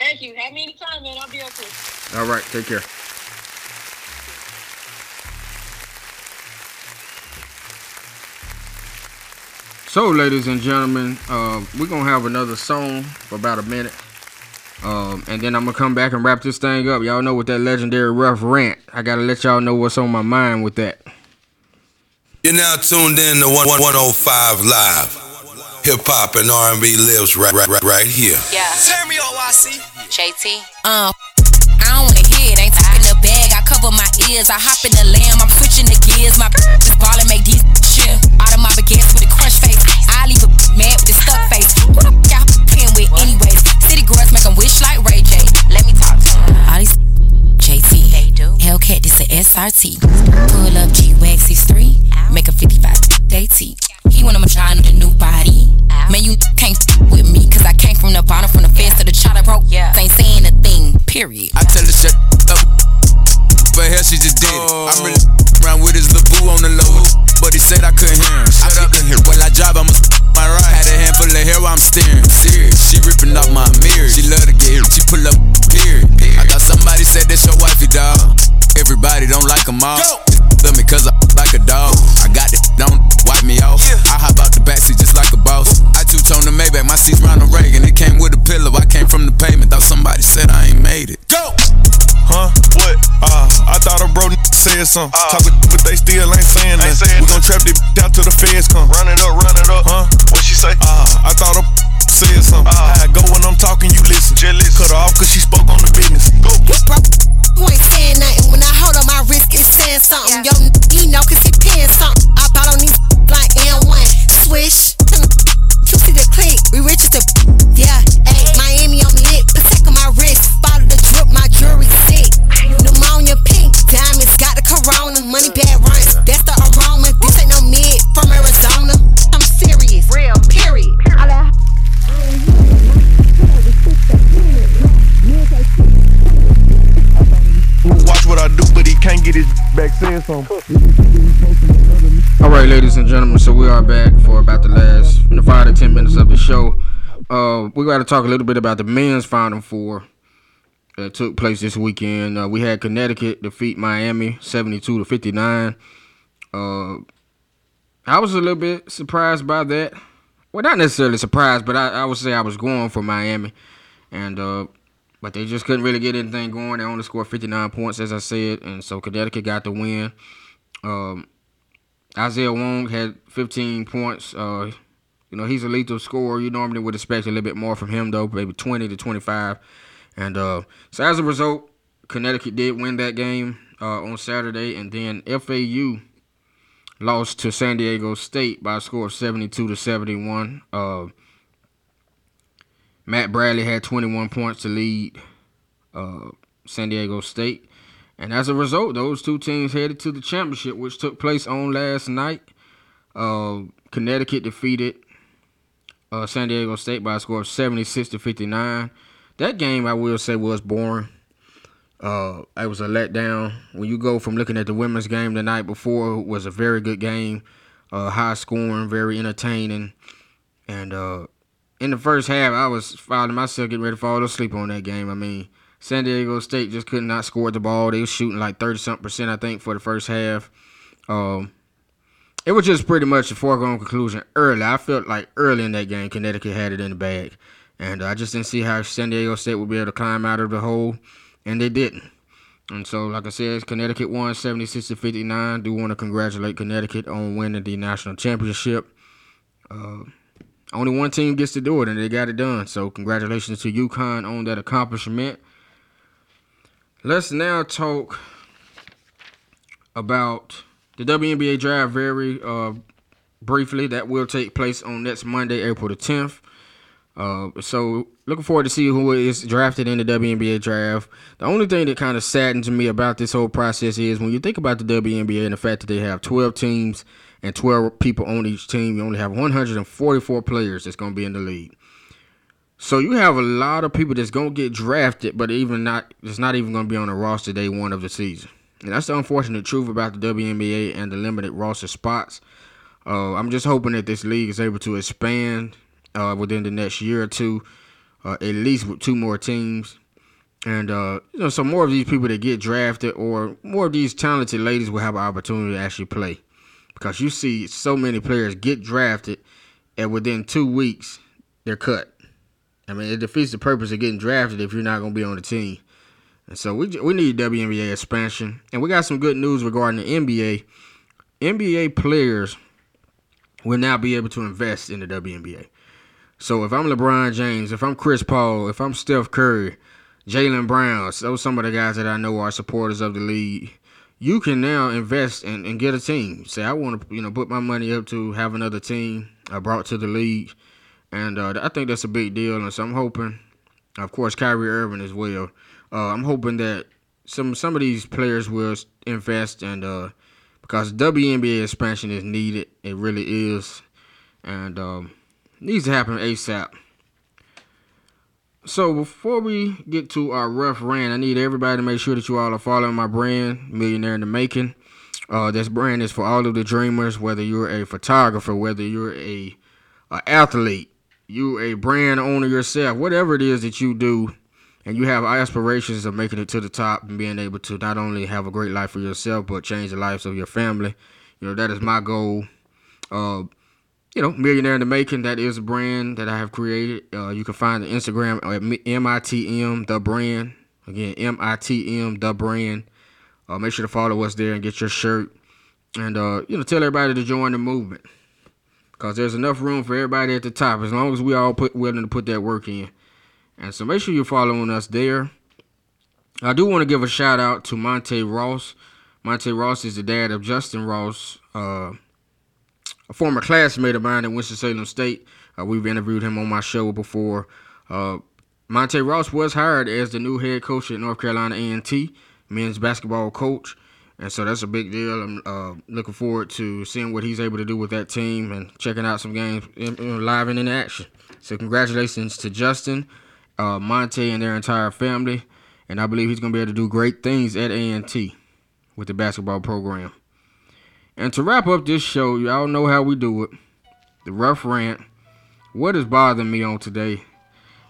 Thank you. Have me anytime, man. I'll be up here. All right. Take care. So, ladies and gentlemen, uh, we're gonna have another song for about a minute, um, and then I'm gonna come back and wrap this thing up. Y'all know with that legendary Ruff Rant, I gotta let y'all know what's on my mind with that. You're now tuned in to 105 Live. Hip hop and R&B lives right, right, right, right here. Yeah. Turn me on, YC. JT. Uh, I don't wanna hear it. Ain't talking the bag. I cover my ears. I hop in the lamb. I'm switching the gears. My is ballin' make these shit. Out of my baguettes with a crush face. I leave a mad with a stuck face. Who the f y'all playing with anyways? City girls make 'em wish like Ray J. Let me talk to 'em. All these JT. They do. Hellcat, this a SRT. Pull up G-Wax 63. Make a 55 AT. He want I'ma try the new body. Man, you can't f- with me, cause I came from the bottom, from the fence to the chopper broke. Yeah. Ain't saying a thing, period. I tell her shut up, but hell she just did it. I'm really oh. around with his little boo on the low, but he said I couldn't hear him. I up in here. When I drive, I'ma my right. Had a handful of hair while I'm steering. Serious, she ripping off my mirror. She love to get hit. She pull up, period. I thought somebody said that's your wifey, dog. Everybody don't like like 'em all. Love me cause I like a dog. I got it, don't wipe me off. I hop out the backseat just like a boss. I two tone the Maybach, my seat's round the Reagan. It came with a pillow, I came from the pavement. Thought somebody said I ain't made it. Go! Huh? What? Uh, I thought a bro n- said something. Talkin', but they still ain't saying nothing. We gon' trap this out till the feds come. Run it up, run it up. Huh? What she say? Uh, I thought a said something. I go when I'm talking, you listen. Cut her off cause she spoke on the business. Go. Bro, you ain't saying nothing. Saying something. Yo, he know cause saying. All right, ladies and gentlemen, so we are back for about the last you know, five to ten minutes of the show. Uh, we got to talk a little bit about the men's Final Four that took place this weekend. Uh, we had Connecticut defeat Miami, seventy-two to fifty-nine. Uh, I was a little bit surprised by that. Well, not necessarily surprised, but I, I would say I was going for Miami, and uh, but they just couldn't really get anything going. They only scored fifty-nine points, as I said, and so Connecticut got the win. Um, Isaiah Wong had 15 points. Uh, you know, he's a lethal scorer. You normally would expect a little bit more from him, though, maybe 20 to 25. And uh, so as a result, Connecticut did win that game uh, on Saturday, and then FAU lost to San Diego State by a score of 72 to 71. Matt Bradley had 21 points to lead uh, San Diego State. And as a result, those two teams headed to the championship, which took place on last night. Uh, Connecticut defeated uh, San Diego State by a score of 76 to 59. That game, I will say, was boring. Uh, it was a letdown. When you go from looking at the women's game the night before, it was a very good game, uh, high scoring, very entertaining. And uh, in the first half, I was finding myself getting ready to fall asleep on that game. I mean, San Diego State just could not score the ball. They were shooting like 30 something percent, I think, for the first half. Um, it was just pretty much a foregone conclusion early. I felt like early in that game, Connecticut had it in the bag. And I just didn't see how San Diego State would be able to climb out of the hole, and they didn't. And so, like I said, Connecticut won 76 to 59. Do want to congratulate Connecticut on winning the national championship. Uh, only one team gets to do it, and they got it done. So, congratulations to UConn on that accomplishment. Let's now talk about the WNBA draft very uh, briefly. That will take place on next Monday, April the 10th. Uh, so looking forward to see who is drafted in the WNBA draft. The only thing that kind of saddens me about this whole process is when you think about the WNBA and the fact that they have 12 teams and 12 people on each team, you only have 144 players that's going to be in the league. So you have a lot of people that's gonna get drafted, but even not, it's not even gonna be on the roster day one of the season. And that's the unfortunate truth about the WNBA and the limited roster spots. Uh, I'm just hoping that this league is able to expand uh, within the next year or two, uh, at least with two more teams. And uh, you know, so more of these people that get drafted, or more of these talented ladies, will have an opportunity to actually play, because you see so many players get drafted, and within two weeks they're cut. I mean, it defeats the purpose of getting drafted if you're not going to be on the team. And so we we need WNBA expansion, and we got some good news regarding the NBA. NBA players will now be able to invest in the WNBA. So if I'm LeBron James, if I'm Chris Paul, if I'm Steph Curry, Jaylen Brown, so some of the guys that I know are supporters of the league. You can now invest and, and get a team. Say I want to, you know, put my money up to have another team I brought to the league and uh, I think that's a big deal. And so I'm hoping, of course, Kyrie Irving as well. Uh, I'm hoping that some some of these players will invest, and uh, because WNBA expansion is needed, it really is, and um, needs to happen ASAP. So before we get to our Ruff Rant, I need everybody to make sure that you all are following my brand, Millionaire in the Making. Uh, this brand is for all of the dreamers, whether you're a photographer, whether you're a, a athlete, you a brand owner yourself, whatever it is that you do, and you have aspirations of making it to the top and being able to not only have a great life for yourself but change the lives of your family, you know that is my goal. Uh, you know, millionaire in the making. That is a brand that I have created. Uh, you can find the Instagram at mitm the brand. Again, mitm the brand. Uh, make sure to follow us there and get your shirt. And uh, you know, tell everybody to join the movement. Cause there's enough room for everybody at the top as long as we all put willing to put that work in. And so make sure you're following us there. I do want to give a shout out to Monte Ross. Monte Ross is the dad of Justin Ross, uh, a former classmate of mine at Winston-Salem State. Uh, we've interviewed him on my show before. Uh, Monte Ross was hired as the new head coach at North Carolina A&T, men's basketball coach. And so that's a big deal. I'm uh, looking forward to seeing what he's able to do with that team and checking out some games in, live and in action. So congratulations to Justin, uh, Monte, and their entire family. And I believe he's going to be able to do great things at A&T with the basketball program. And to wrap up this show, y'all know how we do it. The Ruff Rant. What is bothering me on today?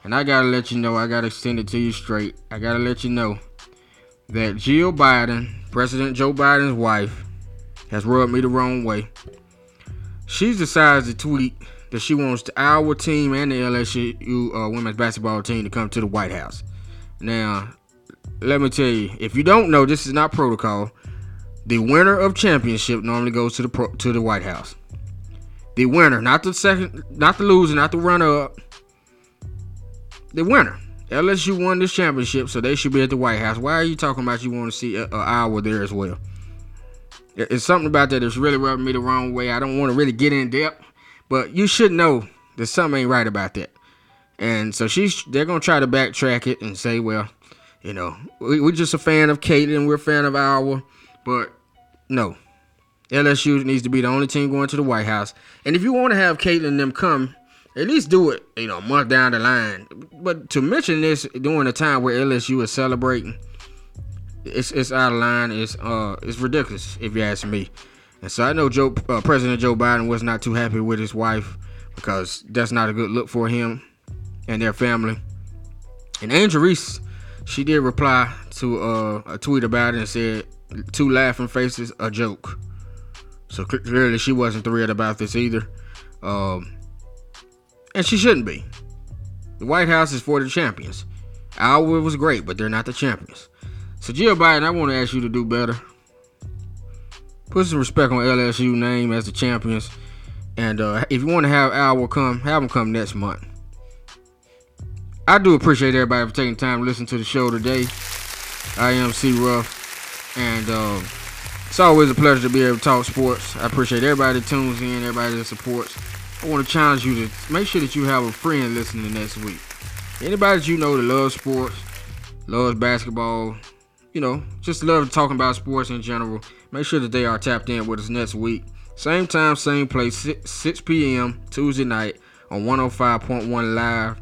And I got to let you know, I got to extend it to you straight. I got to let you know that Jill Biden President Joe Biden's wife has rubbed me the wrong way. She decided to tweet that she wants Iowa team and the LSU uh, women's basketball team to come to the White House. Now, let me tell you, if you don't know, this is not protocol. The winner of championship normally goes to the pro- to the White House. The winner, not the second, not the loser, not the runner up. The winner. LSU won this championship, so they should be at the White House. Why are you talking about you want to see Iowa there as well? It's something about that that's really rubbing me the wrong way. I don't want to really get in depth, but you should know that something ain't right about that. And so she's they're gonna try to backtrack it and say, well, You know, we, we're just a fan of Caitlin. We're a fan of Iowa, but no, LSU needs to be the only team going to the White House. And if you want to have Caitlin them come, at least do it, you know, a month down the line. But to mention this during a time where LSU is celebrating, it's it's out of line. It's uh it's ridiculous if you ask me. And so I know Joe uh, President Joe Biden was not too happy with his wife because that's not a good look for him and their family. And Angel Reese, she did reply to uh, a tweet about it and said, two laughing faces, a joke. So clearly she wasn't thrilled about this either. Um, and she shouldn't be. The White House is for the champions. Iowa was great, but they're not the champions. So Jill Biden, I want to ask you to do better. Put some respect on LSU name as the champions. And uh, if you want to have Iowa come, have them come next month. I do appreciate everybody for taking time to listen to the show today. I am C Ruff, and uh, it's always a pleasure to be able to talk sports. I appreciate everybody that tunes in, everybody that supports. I want to challenge you to make sure that you have a friend listening next week. Anybody that you know that loves sports, loves basketball, you know, just love talking about sports in general. Make sure that they are tapped in with us next week. Same time, same place, 6 p.m. Tuesday night on 105.1 Live.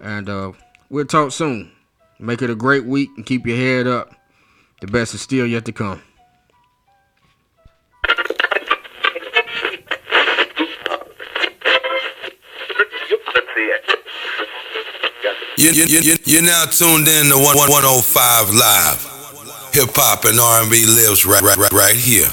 And uh, we'll talk soon. Make it a great week and keep your head up. The best is still yet to come. You, you, you, you're now tuned in to 105 Live. Hip hop and R&B lives right, right, right, right here.